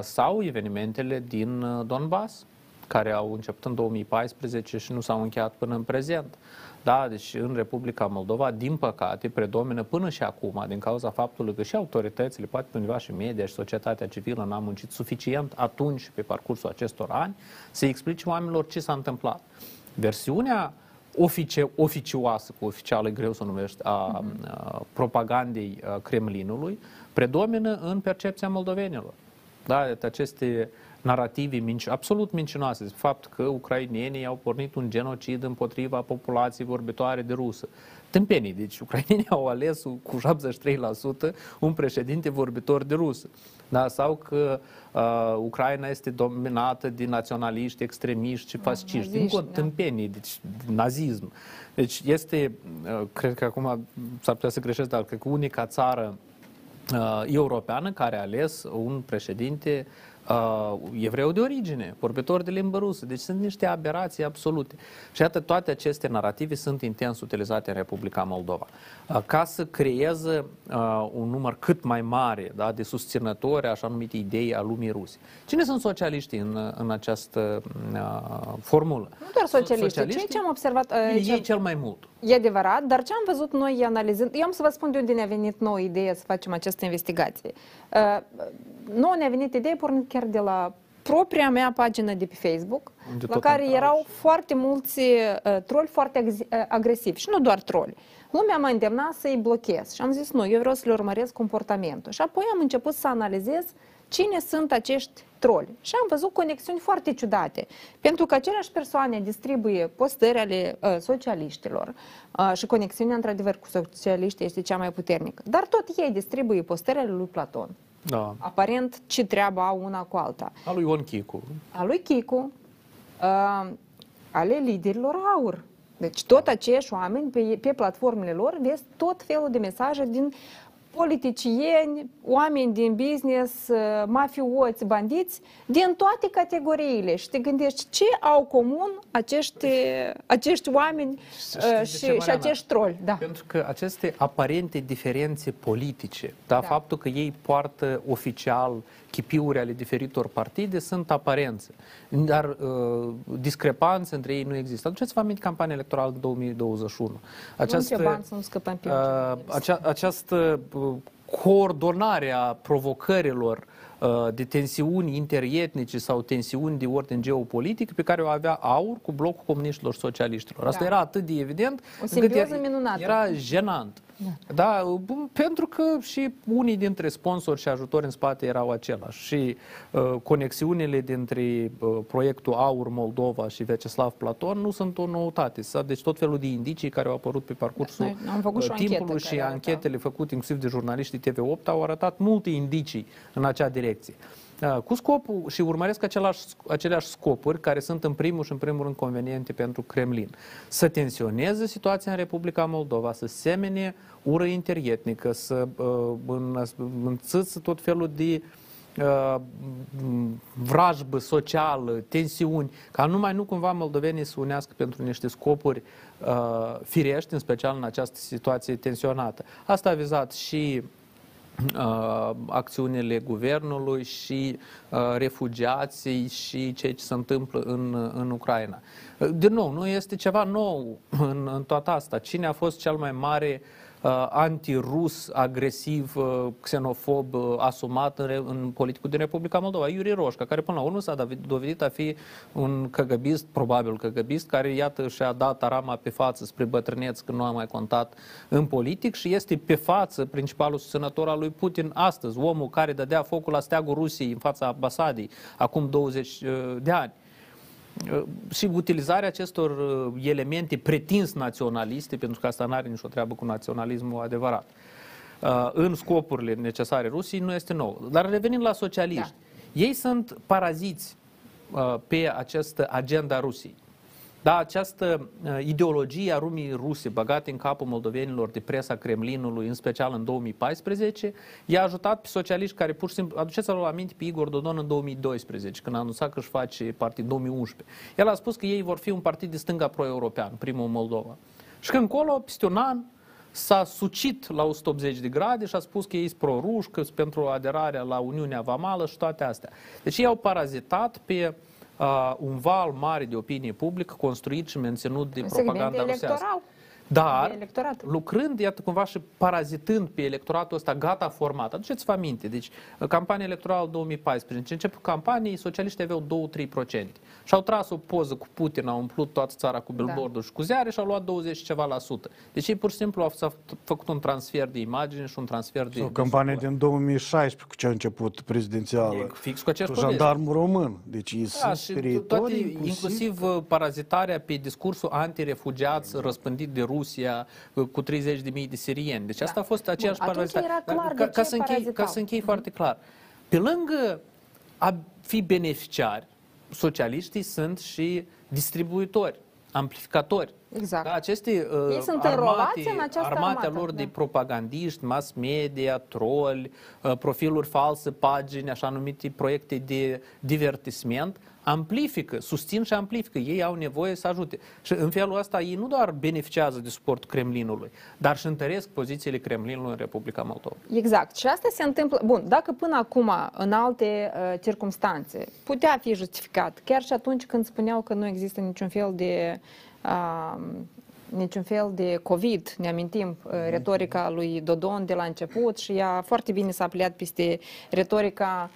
sau evenimentele din Donbass, care au început în 2014 și nu s-au încheiat până în prezent. Da, deci în Republica Moldova, din păcate, predomină până și acum, din cauza faptului că și autoritățile, poate pe undeva și media și societatea civilă n-a muncit suficient atunci pe parcursul acestor ani să explice oamenilor ce s-a întâmplat. Versiunea oficie, oficioasă, cu oficială greu să o numești, a, a propagandei a Kremlinului, predomină în percepția moldovenilor da, aceste narrative minci, absolut mincinoase, fapt că ucrainienii au pornit un genocid împotriva populației vorbitoare de rusă. Tâmpenii, deci ucrainienii au ales cu 73% un președinte vorbitor de rusă. Da? Sau că uh, Ucraina este dominată de naționaliști, extremiști și fasciști. Încă da. tâmpenii, deci nazism. Deci este, uh, cred că acum s-ar putea să greșesc, dar cred că unica țară uh, europeană care a ales un președinte uh, evreu de origine, vorbitor de limbă rusă. Deci sunt niște aberații absolute. Și iată, toate aceste narrative sunt intens utilizate în Republica Moldova. Uh, ca să creeze uh, un număr cât mai mare da, de susținători, așa numite idei a lumii ruse. Cine sunt socialiștii în, în această uh, formulă? Nu doar socialiștii, socialiștii ce am observat... Uh, ei ce... cel mai mult. E adevărat, dar ce am văzut noi analizând... Eu am să vă spun de unde ne-a venit nouă idee să facem această investigație. Uh, nouă ne-a venit idee pornind chiar de la propria mea pagină de pe Facebook, de la care erau foarte mulți uh, troli foarte uh, agresivi și nu doar troli. Lumea m-a îndemnat să-i blochez și am zis nu, eu vreau să le urmăresc comportamentul. Și apoi am început să analizez cine sunt acești troli. Și am văzut conexiuni foarte ciudate. Pentru că aceleași persoane distribuie postări ale uh, socialiștilor uh, și conexiunea, într-adevăr, cu socialiștii este cea mai puternică. Dar tot ei distribuie postări ale lui Platon. Da. Aparent, ce treabă au una cu alta. A lui Ion Chicu. A lui Chicu, uh, ale liderilor aur. Deci tot aceiași oameni pe, pe platformele lor vezi tot felul de mesaje din politicieni, oameni din business, uh, mafioți, bandiți, din toate categoriile. Și te gândești ce au comun acești, acești oameni uh, și, și acești troli. Da. Pentru că aceste aparente diferențe politice, da, da. faptul că ei poartă oficial chipiuri ale diferitor partide sunt aparențe, dar uh, discrepanțe între ei nu există. Aduceți-vă aminte campania electorală 2021. Această, nu bani să nu scăpăm pe uh, acea, această uh, coordonare a provocărilor uh, de tensiuni interetnice sau tensiuni de ordine geopolitic pe care o avea AUR cu blocul comuniștilor socialiștilor. Asta da. era atât de evident o simbioză minunată. Era jenant. Da. da, pentru că și unii dintre sponsori și ajutori în spate erau același și uh, conexiunile dintre uh, proiectul Aur Moldova și Vyacheslav Platon nu sunt o noutate. Deci tot felul de indicii care au apărut pe parcursul da, am făcut uh, timpului și anchetele făcute inclusiv de jurnaliștii TV8 au arătat multe indicii în acea direcție. Da, cu scopul și urmăresc același, aceleași scopuri care sunt în primul și în primul rând conveniente pentru Kremlin. Să tensioneze situația în Republica Moldova, să semene ură interietnică, să uh, înțâță tot felul de uh, vrajbă socială, tensiuni, ca numai nu cumva moldovenii să unească pentru niște scopuri uh, firești, în special în această situație tensionată. Asta a vizat și uh, acțiunile guvernului și uh, refugiații și ceea ce se întâmplă în, în Ucraina. Din nou, nu este ceva nou în, în toată asta. Cine a fost cel mai mare uh, uh, antirus, agresiv, uh, xenofob, uh, asumat în, în politicul din Republica Moldova, Iuri Roșca, care până la urmă s-a dovedit a fi un căgăbist, probabil căgăbist, care iată și-a dat arama pe față spre bătrâneț când nu a mai contat în politic și este pe față principalul susținător al lui Putin astăzi, omul care dădea focul la steagul Rusiei în fața ambasadei acum 20 uh, de ani. Uh, și utilizarea acestor uh, elemente pretins naționaliste, pentru că asta nu are nicio treabă cu naționalismul adevărat, uh, în scopurile necesare Rusiei, nu este nou. Dar revenind la socialiști, da. ei sunt paraziți pe această agenda Rusiei. Da, această uh, ideologie a rumii ruse băgate în capul moldovenilor de presa Kremlinului, în special în 2014, i-a ajutat pe socialiști care pur și simplu, aduceți-vă la aminte pe Igor Dodon în 2012, când a anunțat că își face partid 2011. El a spus că ei vor fi un partid de stânga pro-european, primul Moldova. Și când încolo, peste un an, s-a sucit la 180 de grade și a spus că ei sunt pro-ruși, că sunt pentru aderarea la Uniunea Vamală și toate astea. Deci ei au parazitat pe uh, uh, un val mare de opinie publică construit și menținut de un propaganda rusească. Dar, lucrând, iată, cumva și parazitând pe electoratul ăsta gata format. Aduceți-vă aminte, deci, campania electorală 2014, început campaniei, socialiștii aveau 2-3%. Și au tras o poză cu Putin, au umplut toată țara cu billboard da. și cu ziare și au luat 20 ceva la sută. Deci ei pur și simplu au făcut un transfer de imagine și un transfer de... Sau campania din 2016 cu ce a început prezidențială. E fix cu aceeași Jandarmul român. Deci ei da, sunt toate, inclusiv, inclusiv uh, parazitarea pe discursul antirefugiați exact. răspândit de Rusia uh, cu 30.000 de sirieni. Deci asta da. a fost aceeași parazitare. Clar ca, ca, să închei, ca să închei foarte clar. Pe lângă a fi beneficiari, socialiștii sunt și distribuitori amplificatori. Exact. Da, aceste Ei uh, sunt armate, înrolați în această armate armată, lor da. de propagandiști, mass media, troli, uh, profiluri false, pagini, așa numite proiecte de divertisment, amplifică, susțin și amplifică. Ei au nevoie să ajute. Și în felul ăsta ei nu doar beneficiază de suportul Kremlinului, dar și întăresc pozițiile Kremlinului în Republica Moldova. Exact. Și asta se întâmplă. Bun, dacă până acum, în alte uh, circunstanțe, putea fi justificat, chiar și atunci când spuneau că nu există niciun fel de uh, niciun fel de COVID, ne amintim uh, retorica lui Dodon de la început și ea foarte bine s-a pliat peste retorica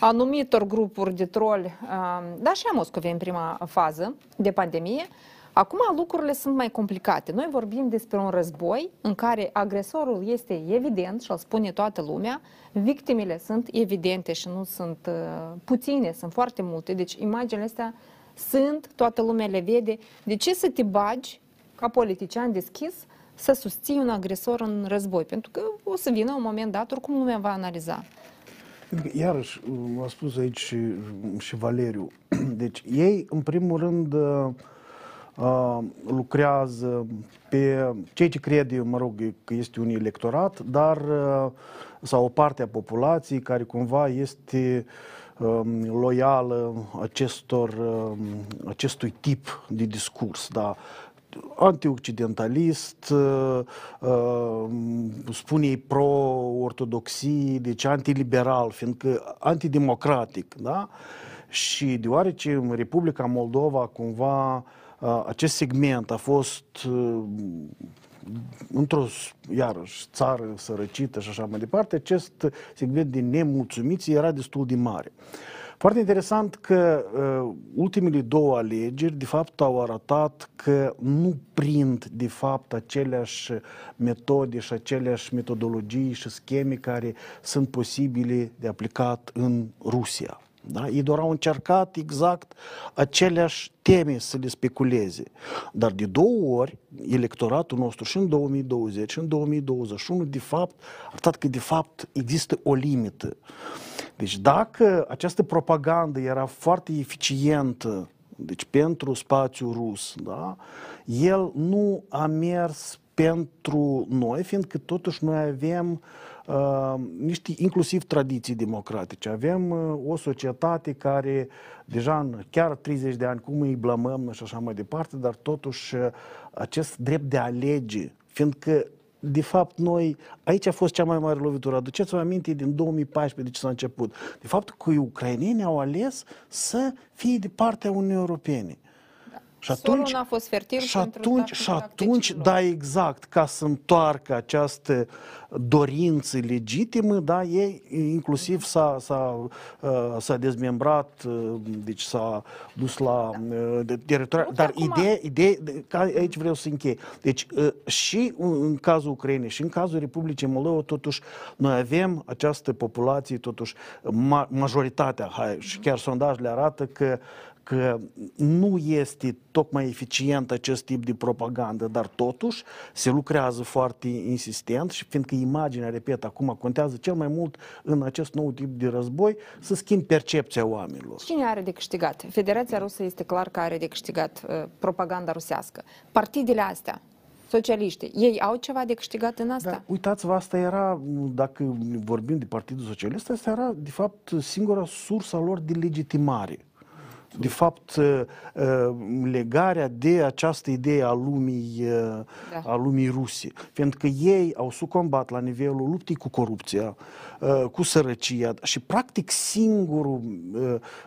anumitor grupuri de troli, uh, dar și a Moscovei în prima fază de pandemie. Acum lucrurile sunt mai complicate. Noi vorbim despre un război în care agresorul este evident și îl spune toată lumea, victimele sunt evidente și nu sunt uh, puține, sunt foarte multe. Deci imaginile astea sunt, toată lumea le vede. De ce să te bagi ca politician deschis să susții un agresor în război? Pentru că o să vină un moment dat, oricum lumea va analiza. Adică, Iarăși, a spus aici și, și Valeriu, [clears throat] deci ei, în primul rând, uh, uh, lucrează pe ceea ce cred eu, mă rog, că este un electorat, dar uh, sau o parte a populației care cumva este um, loială acestor, um, acestui tip de discurs, da, antioccidentalist, uh, uh, spune ei pro-ortodoxie, deci antiliberal, fiindcă antidemocratic, da? Și deoarece în Republica Moldova cumva uh, acest segment a fost într-o, iarăși, țară sărăcită și așa mai departe, acest segment de nemulțumiți era destul de mare. Foarte interesant că uh, ultimele două alegeri, de fapt, au arătat că nu prind, de fapt, aceleași metode și aceleași metodologii și scheme care sunt posibile de aplicat în Rusia. Da? Ei doar au încercat exact aceleași teme să le speculeze. Dar de două ori, electoratul nostru și în 2020 și în 2021, de fapt, a arătat că de fapt există o limită. Deci dacă această propagandă era foarte eficientă deci pentru spațiul rus, da, el nu a mers pentru noi, fiindcă totuși noi avem uh, niște inclusiv tradiții democratice. Avem uh, o societate care deja în chiar 30 de ani, cum îi blămăm și așa mai departe, dar totuși uh, acest drept de a alege, fiindcă de fapt, noi, aici a fost cea mai mare lovitură. Aduceți-vă aminte din 2014, de ce s-a început. De fapt că ucrainenii au ales să fie de partea Uniunii Europene. Și atunci, a fost fertil și atunci, și atunci da, exact, ca să întoarcă această dorință legitimă, da, ei inclusiv s-a, s-a, uh, s-a dezmembrat, uh, deci s-a dus la da. teritoriul. Dar acum... ideea, ideea, aici vreau să închei. Deci și în cazul Ucrainei și în cazul Republicii Moldova, totuși, noi avem această populație, totuși, majoritatea, hai, și chiar sondajele arată că că nu este tocmai eficient acest tip de propagandă, dar totuși se lucrează foarte insistent și fiindcă imaginea, repet, acum contează cel mai mult în acest nou tip de război să schimbi percepția oamenilor. Cine are de câștigat? Federația Rusă este clar că are de câștigat uh, propaganda rusească. Partidele astea, socialiști, ei au ceva de câștigat în asta? Da, uitați-vă, asta era, dacă vorbim de Partidul Socialist, asta era, de fapt, singura sursă lor de legitimare de fapt, uh, uh, legarea de această idee a lumii, uh, da. a lumii ruse. Pentru că ei au sucombat la nivelul luptei cu corupția, cu sărăcia și, practic, singurul,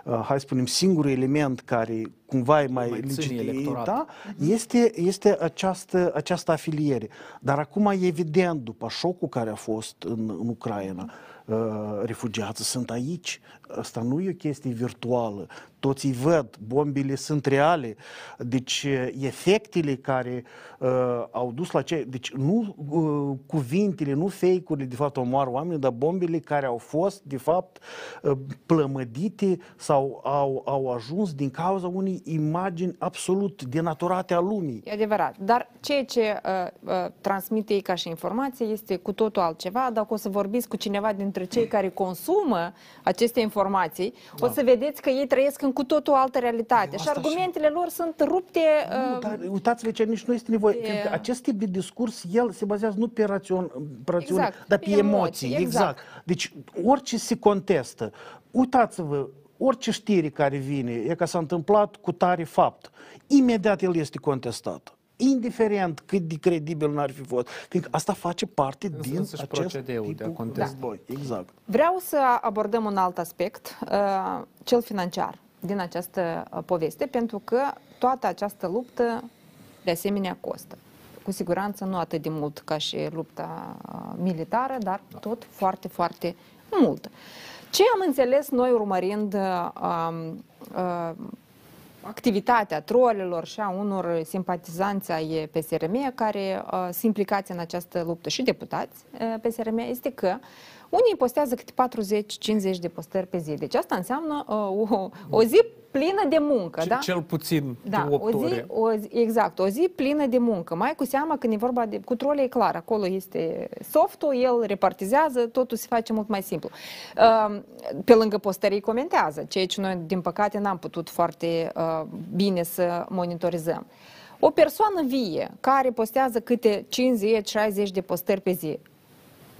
hai să spunem, singurul element care cumva e mai, mai legitim, da, mhm. este, este această, această afiliere. Dar acum, evident, după șocul care a fost în, în Ucraina, refugiații sunt aici. Asta nu e o chestie virtuală. Toți îi văd, bombele sunt reale. Deci efectele care uh, au dus la ce... Deci nu uh, cuvintele, nu fake-urile de fapt omoară oameni, dar bombele care au fost de fapt uh, plămădite sau au, au ajuns din cauza unei imagini absolut denaturate a lumii. E adevărat, dar ceea ce uh, uh, transmite ei ca și informație este cu totul altceva. Dacă o să vorbiți cu cineva dintre cei care consumă aceste informații, da. o să vedeți că ei trăiesc în cu totul altă realitate și argumentele și... lor sunt rupte... Uh, nu, dar uitați-vă ce nici nu este nevoie. De... Acest tip de discurs, el se bazează nu pe rațiune, exact, dar pe, pe emoții. emoții. Exact. exact. Deci orice se contestă, uitați-vă, orice știre care vine, e că s-a întâmplat cu tare fapt, imediat el este contestat indiferent cât de credibil n-ar fi fost. Fiindcă asta face parte Însă din acest procedeul de a contesta. Da. Exact. Vreau să abordăm un alt aspect, uh, cel financiar, din această uh, poveste, pentru că toată această luptă, de asemenea, costă. Cu siguranță nu atât de mult ca și lupta uh, militară, dar da. tot foarte, foarte mult. Ce am înțeles noi urmărind uh, uh, activitatea trolilor și a unor simpatizanți ai PSRM care uh, sunt implicați în această luptă și deputați uh, PSRM este că unii postează câte 40-50 de postări pe zi. Deci asta înseamnă uh, o, o zi plină de muncă, C- da? Cel puțin da, de 8 o zi, ore. O zi, exact, o zi plină de muncă. Mai cu seama când e vorba de... Cu trole e clar, acolo este softul, el repartizează, totul se face mult mai simplu. Uh, pe lângă postării comentează, ceea ce noi, din păcate, n-am putut foarte uh, bine să monitorizăm. O persoană vie care postează câte 50-60 de postări pe zi,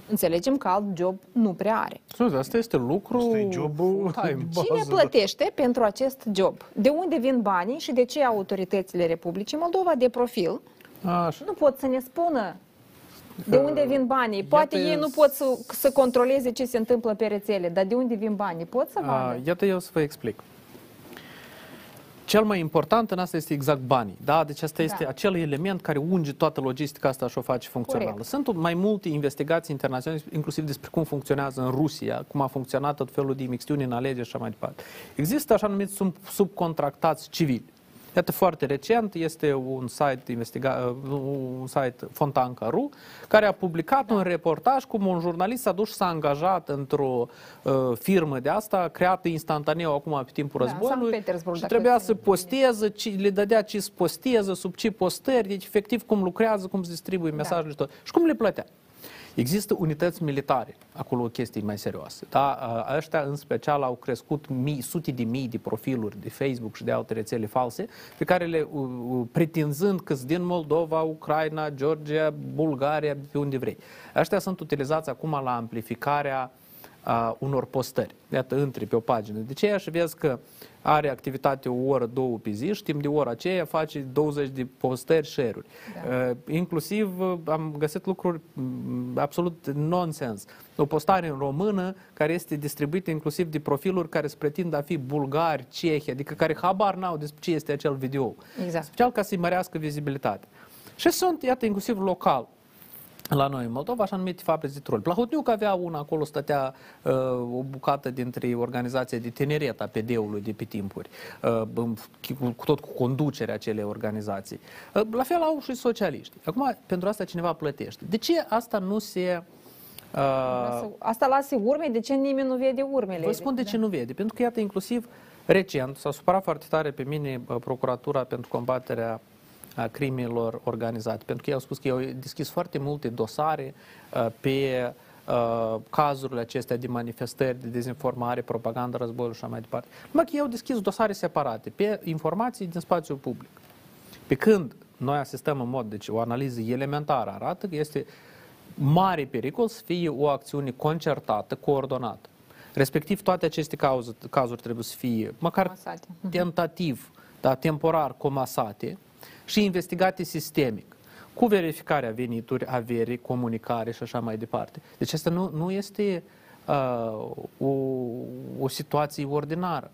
înțelegem că alt job nu prea are. Asta este lucru asta e jobul time. Cine plătește pentru acest job? De unde vin banii și de ce autoritățile Republicii Moldova de profil Așa. nu pot să ne spună de unde vin banii? Poate Iată ei nu pot să, să controleze ce se întâmplă pe rețele, dar de unde vin banii? Pot să vadă? Iată eu să vă explic. Cel mai important în asta este exact banii. Da? Deci asta este da. acel element care unge toată logistica asta și o face funcțională. Corect. Sunt mai multe investigații internaționale, inclusiv despre cum funcționează în Rusia, cum a funcționat tot felul de imixtiuni în alegeri și așa mai departe. Există așa numiți sub, subcontractați civili. Iată, foarte recent, este un site, investiga, uh, un site Fontanca.ru, care a publicat da. un reportaj cum un jurnalist s-a dus și s-a angajat într-o uh, firmă de asta, creată instantaneu acum pe timpul da, războiului și trebuia să posteze, ci, le dădea ce să posteze, sub ce postări, deci efectiv cum lucrează, cum se distribuie da. mesajele și tot. Și cum le plătea. Există unități militare, acolo o chestie mai serioasă. Da? Ăștia în special au crescut mii, sute de mii de profiluri de Facebook și de alte rețele false, pe care le pretinzând că din Moldova, Ucraina, Georgia, Bulgaria, pe unde vrei. Ăștia sunt utilizați acum la amplificarea uh, unor postări. Iată, intri pe o pagină de aceea și vezi că are activitate o oră, două pe zi și timp de ora aceea face 20 de postări, share-uri. Da. Uh, inclusiv uh, am găsit lucruri mm, absolut nonsens. O postare în română care este distribuită inclusiv de profiluri care se pretind a fi bulgari, cehi, adică care habar n-au despre ce este acel video. Exact. Special ca să-i mărească vizibilitatea. Și sunt, iată, inclusiv local la noi în Moldova, așa numite fabrici de troli. Plahotniuc avea una, acolo stătea uh, o bucată dintre organizația de tineret a PD-ului de pe timpuri, uh, cu, tot cu conducerea acelei organizații. Uh, la fel au și socialiști. Acum, pentru asta cineva plătește. De ce asta nu se... Uh, asta lasă urme, de ce nimeni nu vede urmele? Vă spun de ce nu vede. Pentru că, iată, inclusiv recent s-a supărat foarte tare pe mine uh, Procuratura pentru combaterea a crimilor organizate. Pentru că ei au spus că ei au deschis foarte multe dosare uh, pe uh, cazurile acestea de manifestări, de dezinformare, propagandă, război și așa mai departe. Numai că ei au deschis dosare separate pe informații din spațiul public. Pe când noi asistăm în mod, deci o analiză elementară arată că este mare pericol să fie o acțiune concertată, coordonată. Respectiv, toate aceste cauze, cazuri trebuie să fie măcar comasate. tentativ, da, temporar comasate, și investigate sistemic, cu verificarea venituri, averii, comunicare și așa mai departe. Deci asta nu, nu este uh, o, o situație ordinară.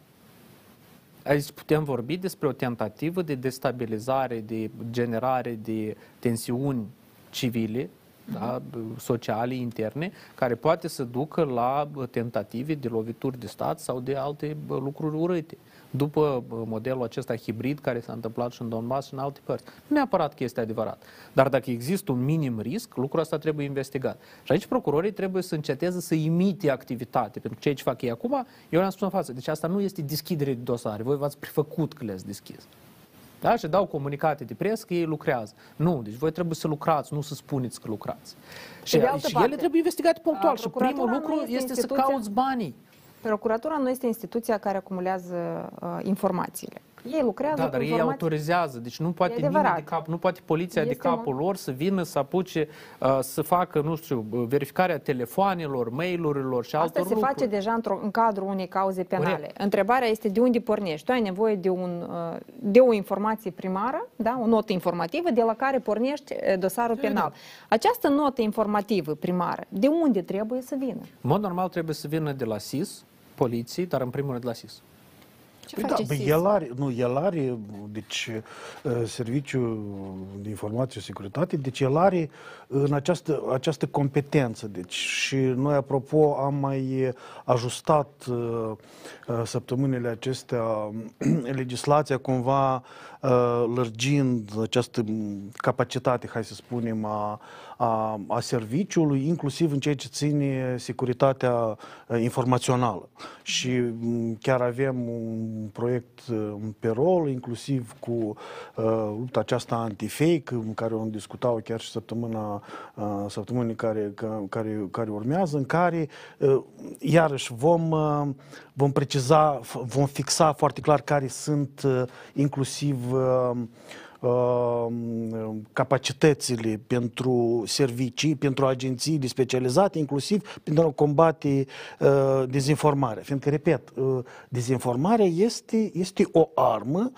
Aici putem vorbi despre o tentativă de destabilizare, de generare de tensiuni civile da, sociale, interne, care poate să ducă la tentative de lovituri de stat sau de alte lucruri urâte după modelul acesta hibrid care s-a întâmplat și în Donbass și în alte părți. Nu neapărat că este adevărat. Dar dacă există un minim risc, lucrul ăsta trebuie investigat. Și aici procurorii trebuie să înceteze să imite activitate. Pentru ceea ce fac ei acum, eu le-am spus în față. Deci asta nu este deschidere de dosare. Voi v-ați prefăcut că le-ați deschis. Da? Și dau comunicate de presă că ei lucrează. Nu, deci voi trebuie să lucrați, nu să spuneți că lucrați. Și, și ele trebuie investigate punctual. Și primul lucru este, este instituția... să cauți banii. Procuratura nu este instituția care acumulează uh, informațiile. Ei lucrează da, dar ei autorizează, deci nu poate nimeni de cap, nu poate poliția este de capul un... lor să vină să apuce uh, să facă, nu știu, verificarea telefoanelor, mail-urilor și Asta altor se face deja într în cadrul unei cauze penale. Corect. Întrebarea este de unde pornești. Tu ai nevoie de, un, uh, de o informație primară, da? o notă informativă, de la care pornești uh, dosarul de penal. Această notă informativă primară, de unde trebuie să vină? În mod normal trebuie să vină de la SIS, poliții, dar în primul rând la SIS. Ce păi face da, SIS? el are, nu, el are, deci, uh, Serviciul de Informație și Securitate, deci el are în această, această competență. Deci, și noi, apropo, am mai ajustat uh, uh, săptămânile acestea [clears throat] legislația cumva lărgind această capacitate, hai să spunem, a, a, a serviciului, inclusiv în ceea ce ține securitatea informațională. Și chiar avem un proiect pe rol, inclusiv cu uh, lupta aceasta anti-fake, în care o discutau chiar și săptămâna, uh, săptămânii care, care, care urmează, în care, uh, iarăși, vom, uh, vom preciza, vom fixa foarte clar care sunt uh, inclusiv uh, capacitățile pentru servicii, pentru agenții specializate, inclusiv pentru a combate uh, dezinformarea. Fiindcă, repet, uh, dezinformarea este, este o armă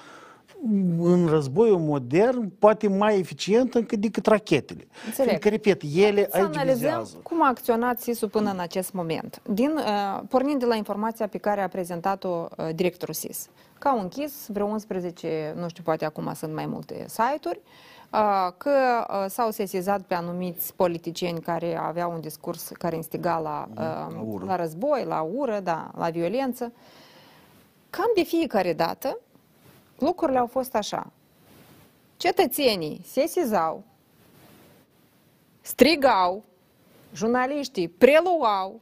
în războiul modern poate mai eficientă încă decât rachetele. Înțeleg. Fiindcă, repet, ele Să aici analizăm cum a acționat SIS-ul până în acest moment. Din, uh, pornind de la informația pe care a prezentat-o uh, directorul SIS că au închis vreo 11, nu știu, poate acum sunt mai multe site-uri, că s-au sesizat pe anumiți politicieni care aveau un discurs care instiga la, la, la război, la ură, da, la violență. Cam de fiecare dată lucrurile au fost așa. Cetățenii sesizau, strigau, jurnaliștii preluau,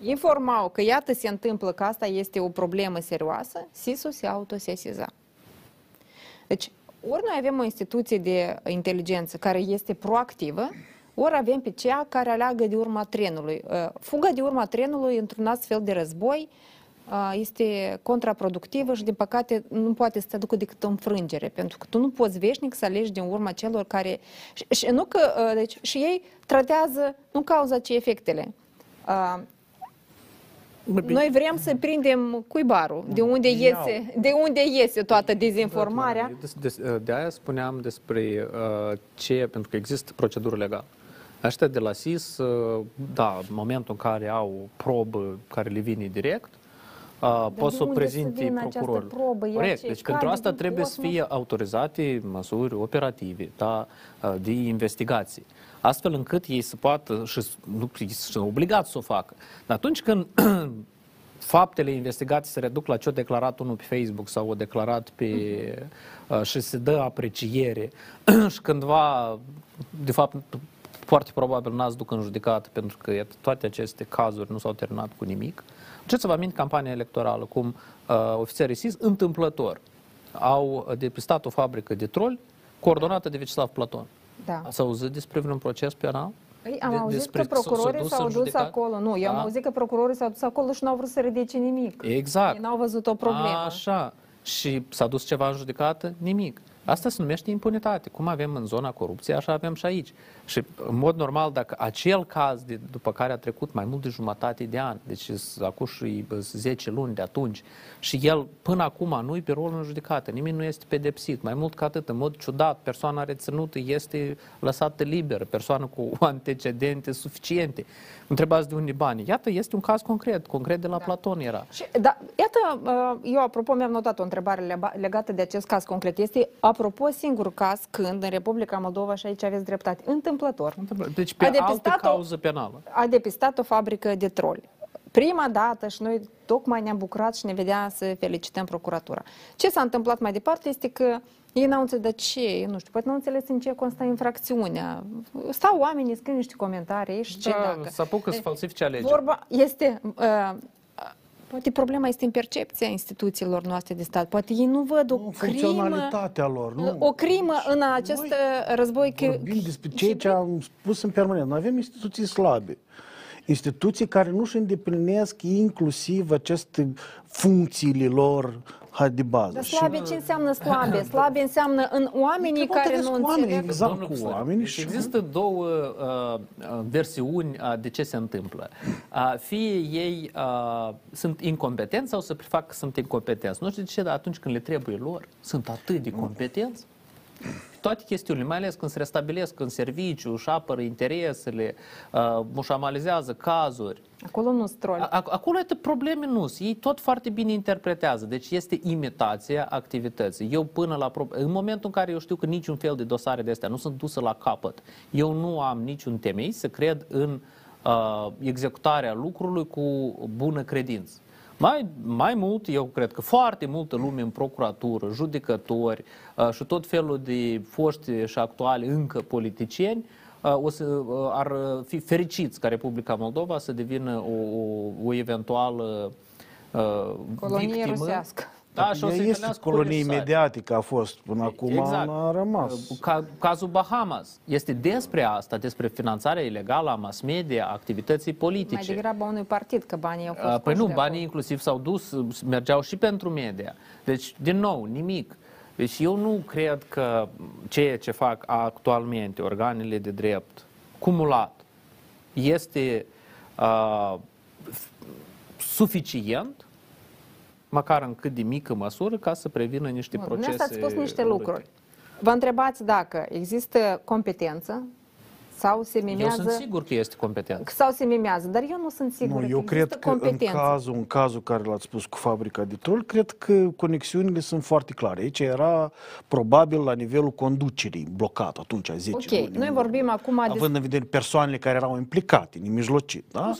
informau că iată se întâmplă că asta este o problemă serioasă, SIS-ul se autosesiza. Deci, ori noi avem o instituție de inteligență care este proactivă, ori avem pe cea care aleagă de urma trenului. Uh, fuga de urma trenului într-un astfel de război uh, este contraproductivă și, din păcate, nu poate să te aducă decât înfrângere, pentru că tu nu poți veșnic să alegi din urma celor care... Și, și nu că, uh, deci, și ei tratează nu cauza, ci efectele. Noi vrem să prindem cuibarul, de unde iese, de unde iese toată dezinformarea. De, de, de aia spuneam despre uh, ce, pentru că există procedură legală. Aștia de la SIS, uh, da, în momentul în care au o probă care le vine direct, uh, poți să o prezinte procurorul. Corect. Deci pentru asta trebuie să fie autorizate măsuri operative, da, uh, de investigații astfel încât ei să poată și nu sunt obligați să o facă. Dar atunci când [clears throat] faptele investigații se reduc la ce-o declarat unul pe Facebook sau o declarat pe... Uh-huh. și se dă apreciere [clears throat] și cândva, de fapt, foarte probabil n-ați duc în judecată pentru că iată, toate aceste cazuri nu s-au terminat cu nimic. Ce să vă amint campania electorală, cum uh, ofițerii SIS întâmplător au depistat o fabrică de troli coordonată de Vecislav Platon. Da. Ați auzit despre vreun proces penal? Păi, am de, auzit că procurorii s-au dus judecat? acolo. Nu, eu da? am auzit că procurorii s-au dus acolo și n-au vrut să ridice nimic. Exact. Ei n-au văzut o problemă. Așa. Și s-a dus ceva în judecată? Nimic. Asta se numește impunitate. Cum avem în zona corupției, așa avem și aici. Și, în mod normal, dacă acel caz de, după care a trecut mai mult de jumătate de ani, deci acum și 10 luni de atunci, și el până acum nu-i pe rol în judecată, nimeni nu este pedepsit. Mai mult ca atât, în mod ciudat, persoana reținută este lăsată liberă, persoană cu [laughs] antecedente suficiente. Întrebați de unde bani. Iată, este un caz concret, concret de la da. Platon era. Și, da, iată, uh, eu apropo mi-am notat o întrebare legată de acest caz concret. Este apropo, singur caz când în Republica Moldova, și aici aveți dreptate, întâmplător, Deci pe A altă depistat-o- cauză penală. a depistat o fabrică de troli. Prima dată și noi tocmai ne-am bucurat și ne vedea să felicităm procuratura. Ce s-a întâmplat mai departe este că ei n-au înțeles de ce, eu nu știu, poate n-au înțeles în ce consta infracțiunea. Stau oamenii, scriu niște comentarii și ce Da, dacă. să apucă să falsifice alegeri. Vorba este... Uh, Poate problema este în percepția instituțiilor noastre de stat. Poate ei nu văd o crimă, Funcționalitatea lor, nu? o crimă în acest uh, război. Că, Vorbim despre ceea ce am spus în permanent. Noi avem instituții slabe. Instituții care nu își îndeplinesc inclusiv aceste funcțiile lor hai, de bază. Dar slabe ce înseamnă slabe? Slabe înseamnă în oamenii Trebuie care să nu vezi oamenii, înțeleg. exact Domnul cu Slăr, oamenii deci și- există două uh, uh, versiuni uh, de ce se întâmplă. Uh, fie ei uh, sunt incompetenți sau să prefac că sunt incompetenți. Nu știu de ce, dar atunci când le trebuie lor, sunt atât de competenți. Toate chestiunile, mai ales când se restabilesc în serviciu, își apără interesele, uh, mușamalizează cazuri. Acolo nu stroli. A- Acolo este probleme nu sunt. Ei tot foarte bine interpretează. Deci este imitația activității. Eu până la... pro- În momentul în care eu știu că niciun fel de dosare de astea nu sunt duse la capăt, eu nu am niciun temei să cred în uh, executarea lucrului cu bună credință. Mai, mai mult, eu cred că foarte multă lume în procuratură, judecători uh, și tot felul de foști și actuali încă politicieni uh, o să, uh, ar fi fericiți ca Republica Moldova să devină o, o, o eventuală uh, Colonie victimă. rusească. Da, și o să Ea este întâlnească cu colonie represali. mediatică a fost până acum, Exact. a rămas. Ca, cazul Bahamas este despre asta, despre finanțarea ilegală a mass media, a activității politice. Mai degrabă a unui partid, că banii au fost Uh, Păi scoși nu, de banii inclusiv s-au dus, mergeau și pentru media. Deci, din nou, nimic. Deci eu nu cred că ceea ce fac actualmente organele de drept, cumulat, este uh, suficient, măcar în cât de mică măsură, ca să prevină niște Bun, procese. Dumneavoastră ați spus niște urâte. lucruri. Vă întrebați dacă există competență sau se Eu mimează sunt sigur că este competent. sau se mimează, dar eu nu sunt sigură Nu, că eu există cred că în competență. cazul, în cazul care l-ați spus cu fabrica de trol, cred că conexiunile sunt foarte clare. Aici era probabil la nivelul conducerii blocat atunci, 10 Ok, luni. noi vorbim acum despre... Având în vedere persoanele care erau implicate, nemijlocit, da?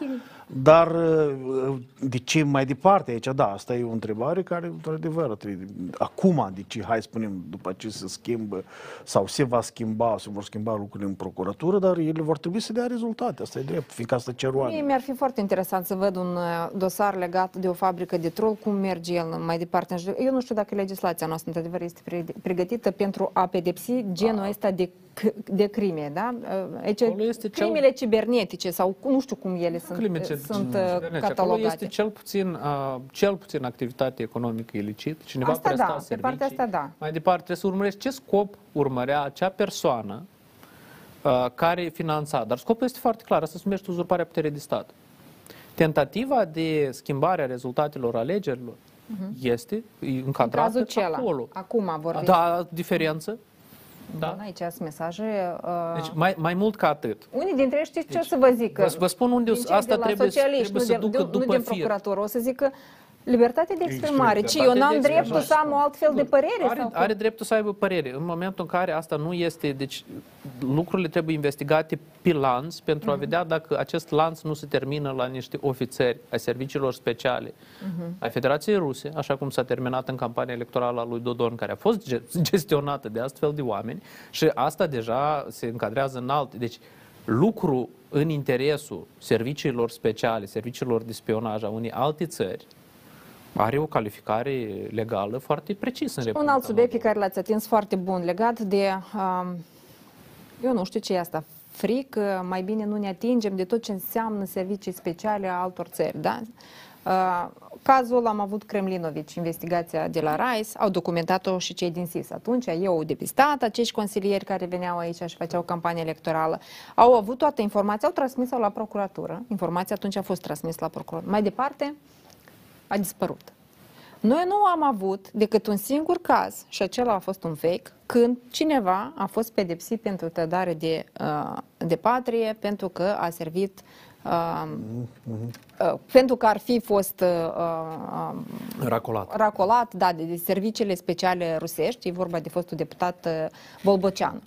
Dar uh, de ce mai departe aici? Da, asta e o întrebare care, într-adevăr, trebuie... Acum, de ce, hai să spunem, după ce se schimbă sau se va schimba, se vor schimba lucrurile în procuratură, dar ele vor trebui să dea rezultate, asta e drept, fiindcă asta cer Mie oameni. mi-ar fi foarte interesant să văd un uh, dosar legat de o fabrică de trol, cum merge el mai departe. în jude- Eu nu știu dacă legislația noastră, într-adevăr, este pre- pregătită pentru a pedepsi genul ăsta de, c- de crime, da? Uh, Aici, este cel- crimele cibernetice sau cu- nu știu cum ele sunt, Crime uh, ce- sunt uh, cibernetice. Acolo catalogate. este cel puțin, uh, cel puțin activitate economică ilicit. Cineva Asta presta da, pe servicii. partea asta da. Mai departe, trebuie să urmărești ce scop urmărea acea persoană uh, care finanța. Dar scopul este foarte clar, asta se numește uzurparea puterii de stat. Tentativa de schimbare a rezultatelor alegerilor Mhm. este În încadrată cazul cela. acolo. Acum vorbim. Da, diferență. Da. Aici sunt mesaje. Uh, Deci mai, mai mult ca atât. Unii dintre ei știți ce o să vă zică? Vă, vă spun unde Din cei asta de la trebuie, socialiști, trebuie nu să de, ducă de, nu după din fir. procuratură. O să zică libertate de exprimare. Ci Libertate eu n-am de dreptul exprimare. să am o altfel de părere? Are, sau cum? are dreptul să aibă părere. În momentul în care asta nu este, deci lucrurile trebuie investigate pe lanț pentru Mhm. a vedea dacă acest lanț nu se termină la niște ofițeri ai serviciilor speciale Mhm. ai Federației Ruse, așa cum s-a terminat în campania electorală a lui Dodon, care a fost ge- [laughs] gestionată de astfel de oameni și asta deja se încadrează în alte. Deci lucru în interesul serviciilor speciale, serviciilor de spionaj a unei alte țări, are o calificare legală foarte precisă în Un Republica alt subiect pe care l-ați atins foarte bun, legat de, um, eu nu știu ce e asta, frică, mai bine nu ne atingem de tot ce înseamnă servicii speciale a altor țări, da? Uh, cazul am avut Kremlinovici, investigația de la RAIS, au documentat-o și cei din SIS. Atunci ei au depistat acești consilieri care veneau aici și făceau campanie electorală. Au avut toată informația, au transmis-o la procuratură. Informația atunci a fost transmisă la procuratură. Mai departe, a dispărut. Noi nu am avut decât un singur caz, și acela a fost un fake, când cineva a fost pedepsit pentru trădare de, uh, de patrie pentru că a servit uh, uh, pentru că ar fi fost uh, uh, Racolat. racolat da, de, de serviciile speciale rusești, e vorba de fostul deputat uh, Bolbocean.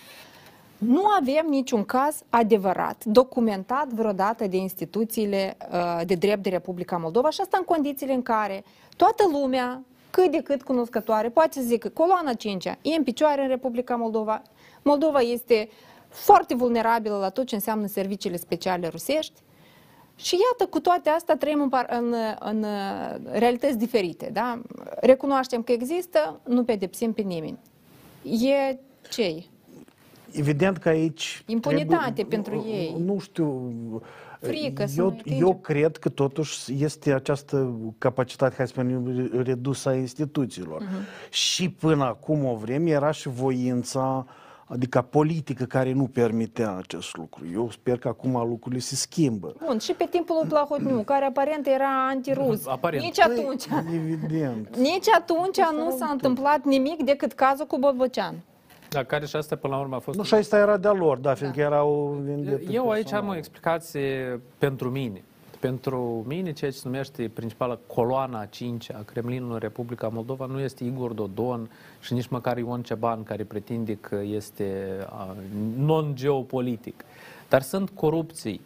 Nu avem niciun caz adevărat, documentat vreodată de instituțiile uh, de drept de Republica Moldova și asta în condițiile în care toată lumea, cât de cât cunoscătoare, poate să zică coloana 5 e în picioare în Republica Moldova. Moldova este foarte vulnerabilă la tot ce înseamnă serviciile speciale rusești. Și iată, cu toate astea trăim în, par- în, în uh, realități diferite. Da? Recunoaștem că există, nu pedepsim pe nimeni. E ce Evident că aici... Impunitate trebuie, pentru ei. Nu știu... Frică să eu, nu atingem. eu cred că totuși este această capacitate, hai să spunem, redusă a instituțiilor. Uh-huh. Și până acum o vreme era și voința adică politică care nu permitea acest lucru. Eu sper că acum lucrurile se schimbă. Bun, și pe timpul lui Plahotniuc, care aparent era antirus. [laughs] Aparent. Nici atunci. Evident. Nici atunci nu s-a întâmplat nimic decât cazul cu Bolbocean. Da, care și asta până la urmă a fost... Nu, și asta era de-a lor, da, fiindcă era o vendetă Eu aici am personală. o explicație pentru mine. Pentru mine, ceea ce se numește principala coloana a cincea a Kremlinului Republica Moldova nu este Igor Dodon și nici măcar Ion Ceban, care pretinde că este a, non-geopolitic. Dar sunt corupții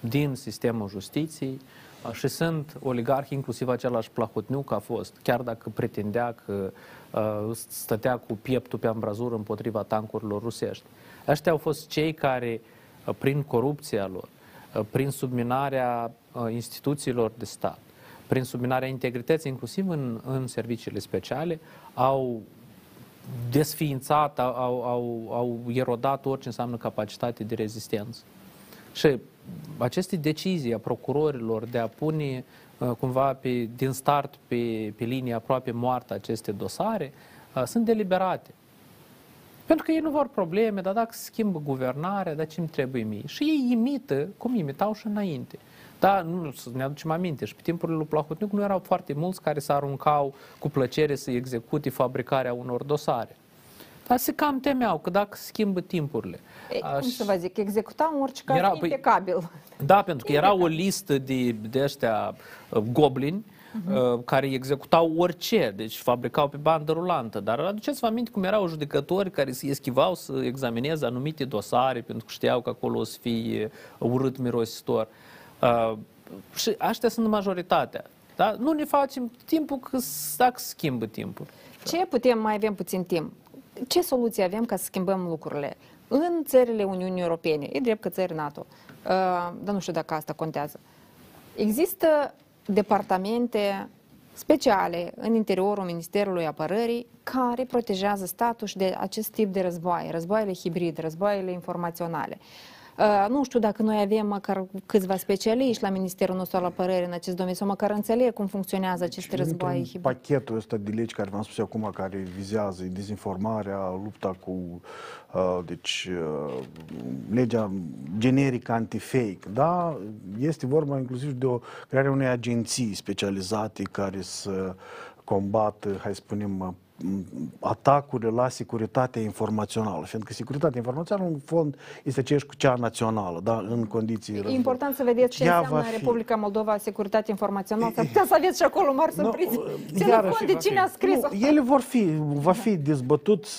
din sistemul justiției a, și sunt oligarhi, inclusiv același Plahotniuc a fost, chiar dacă pretindea că a, stătea cu pieptul pe ambrazură împotriva tancurilor rusești. Ăștia au fost cei care, a, prin corupția lor, a, prin subminarea a, instituțiilor de stat, prin subminarea integrității, inclusiv în, în serviciile speciale, au desființat, au, au, au, au erodat orice înseamnă capacitate de rezistență. Și aceste decizii a procurorilor de a pune uh, cumva pe, din start pe, pe linie aproape moartă aceste dosare uh, sunt deliberate. Pentru că ei nu vor probleme, dar dacă se schimbă guvernarea, dar ce-mi trebuie mie? Și ei imită, cum imitau și înainte. Da, nu, să ne aducem aminte, și pe timpurile lui Plahotniuc nu erau foarte mulți care se aruncau cu plăcere să execute fabricarea unor dosare. Dar se cam temeau că dacă se schimbă timpurile. E, cum să vă zic, executau în orice caz Era- era, păi- impecabil. Da, pentru că era o listă de, de ăștia uh, goblini uh, care executau orice, deci fabricau pe bandă rulantă. Dar aduceți-vă aminte cum erau judecători care se eschivau să examineze anumite dosare pentru că știau că acolo o să fie urât mirositor. Uh, și aștia sunt majoritatea. Da? Nu ne facem timpul că s- dacă se schimbă timpul. Ce putem, mai avem puțin timp, ce soluții avem ca să schimbăm lucrurile? În țările Uniunii Europene, e drept că țări NATO, uh, dar nu știu dacă asta contează, există departamente speciale în interiorul Ministerului Apărării care protejează statul și de acest tip de războaie, războaiele hibride, războaiele informaționale. Uh, nu știu dacă noi avem măcar câțiva specialiști la Ministerul nostru al Apărării în acest domeniu, sau măcar înțeleg cum funcționează aceste războaie Într-un hibride. pachetul ăsta de legi care v-am spus acum, care vizează dezinformarea, lupta cu uh, deci, uh, legea generică anti-fake, da? Este vorba inclusiv de o crearea unei agenții specializate care să combată, hai să spunem, m, atacurile la securitatea informațională. Fiindcă securitatea informațională, în fond, este aceeași cu cea națională, da? în condiții E război. important să vedeți ce Ea înseamnă va în fi- Republica Moldova securitate informațională. S-ar putea să aveți și acolo mari surprize. Ținând Iarăși, cont de cine a scris-o. Nu, ele vor fi, va fi dezbătut,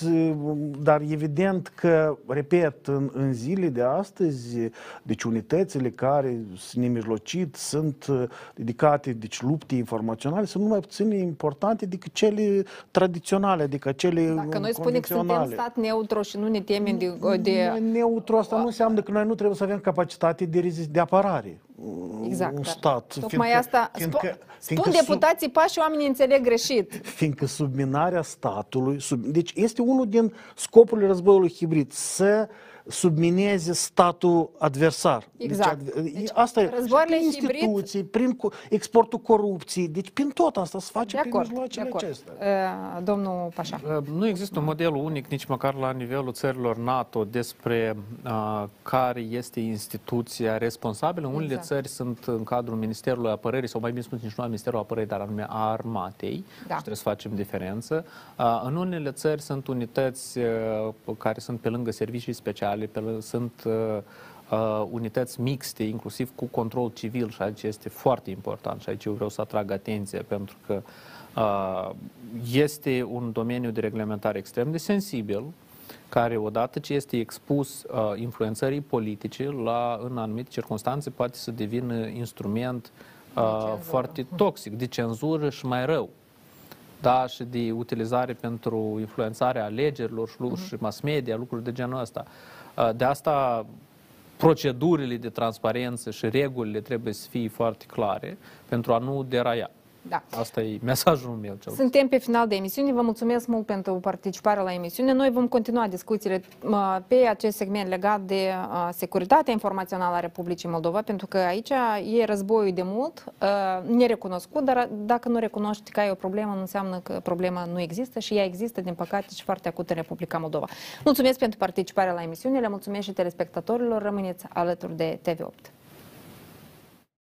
dar evident că, repet, în, în zile de astăzi, deci unitățile care sunt nemijlocit, sunt uh, dedicate deci, luptei informaționale, sunt numai puțin importante decât cele tradiționale, adică cele Dacă noi spunem că suntem convenționale. stat neutru și nu ne temem de... de... Noi neutru asta nu înseamnă că noi nu trebuie să avem capacitate de, rezist, de apărare. Exact. Un dar stat. Tocmai asta fiindcă, spun, fiindcă spun sub- deputații pași și oamenii înțeleg greșit. fiindcă subminarea statului, sub, deci este unul din scopurile războiului hibrid, să submineze statul adversar. Exact. Deci, deci asta e. războaiele Și prin hibrid- instituții, prin co- exportul corupției, deci prin tot asta se face De prin acord, de mijloacele acord. acestea. Uh, Domnul Pașa. Uh, Nu există un model unic nici măcar la nivelul țărilor NATO despre uh, care este instituția responsabilă. Unele Exact. țări sunt în cadrul Ministerului Apărării, sau mai bine spus, nici nu a Ministerul Apărării, dar anume a Armatei. Da. Și trebuie să facem diferență. Uh, în unele țări sunt unități uh, care sunt pe lângă servicii speciale, pe lângă, sunt uh, uh, unități mixte, inclusiv cu control civil și aici este foarte important și aici eu vreau să atrag atenție pentru că uh, este un domeniu de reglementare extrem de sensibil, care odată ce este expus uh, influențării politice, la, în anumite circunstanțe poate să devină instrument uh, foarte toxic, de cenzură și mai rău. Da, și de utilizare pentru influențarea alegerilor și, uh-huh. și mass media, lucruri de genul ăsta. Uh, de asta procedurile de transparență și regulile trebuie să fie foarte clare pentru a nu deraia. Da. Asta e mesajul meu. Cel Suntem pe final de emisiune. Vă mulțumesc mult pentru participarea la emisiune. Noi vom continua discuțiile pe acest segment legat de securitatea informațională a Republicii Moldova, pentru că aici e războiul de mult, nerecunoscut, dar dacă nu recunoști că ai o problemă, nu înseamnă că problema nu există și ea există, din păcate, și foarte acut în Republica Moldova. Mulțumesc pentru participarea la emisiune, le mulțumesc și telespectatorilor. Rămâneți alături de TV8.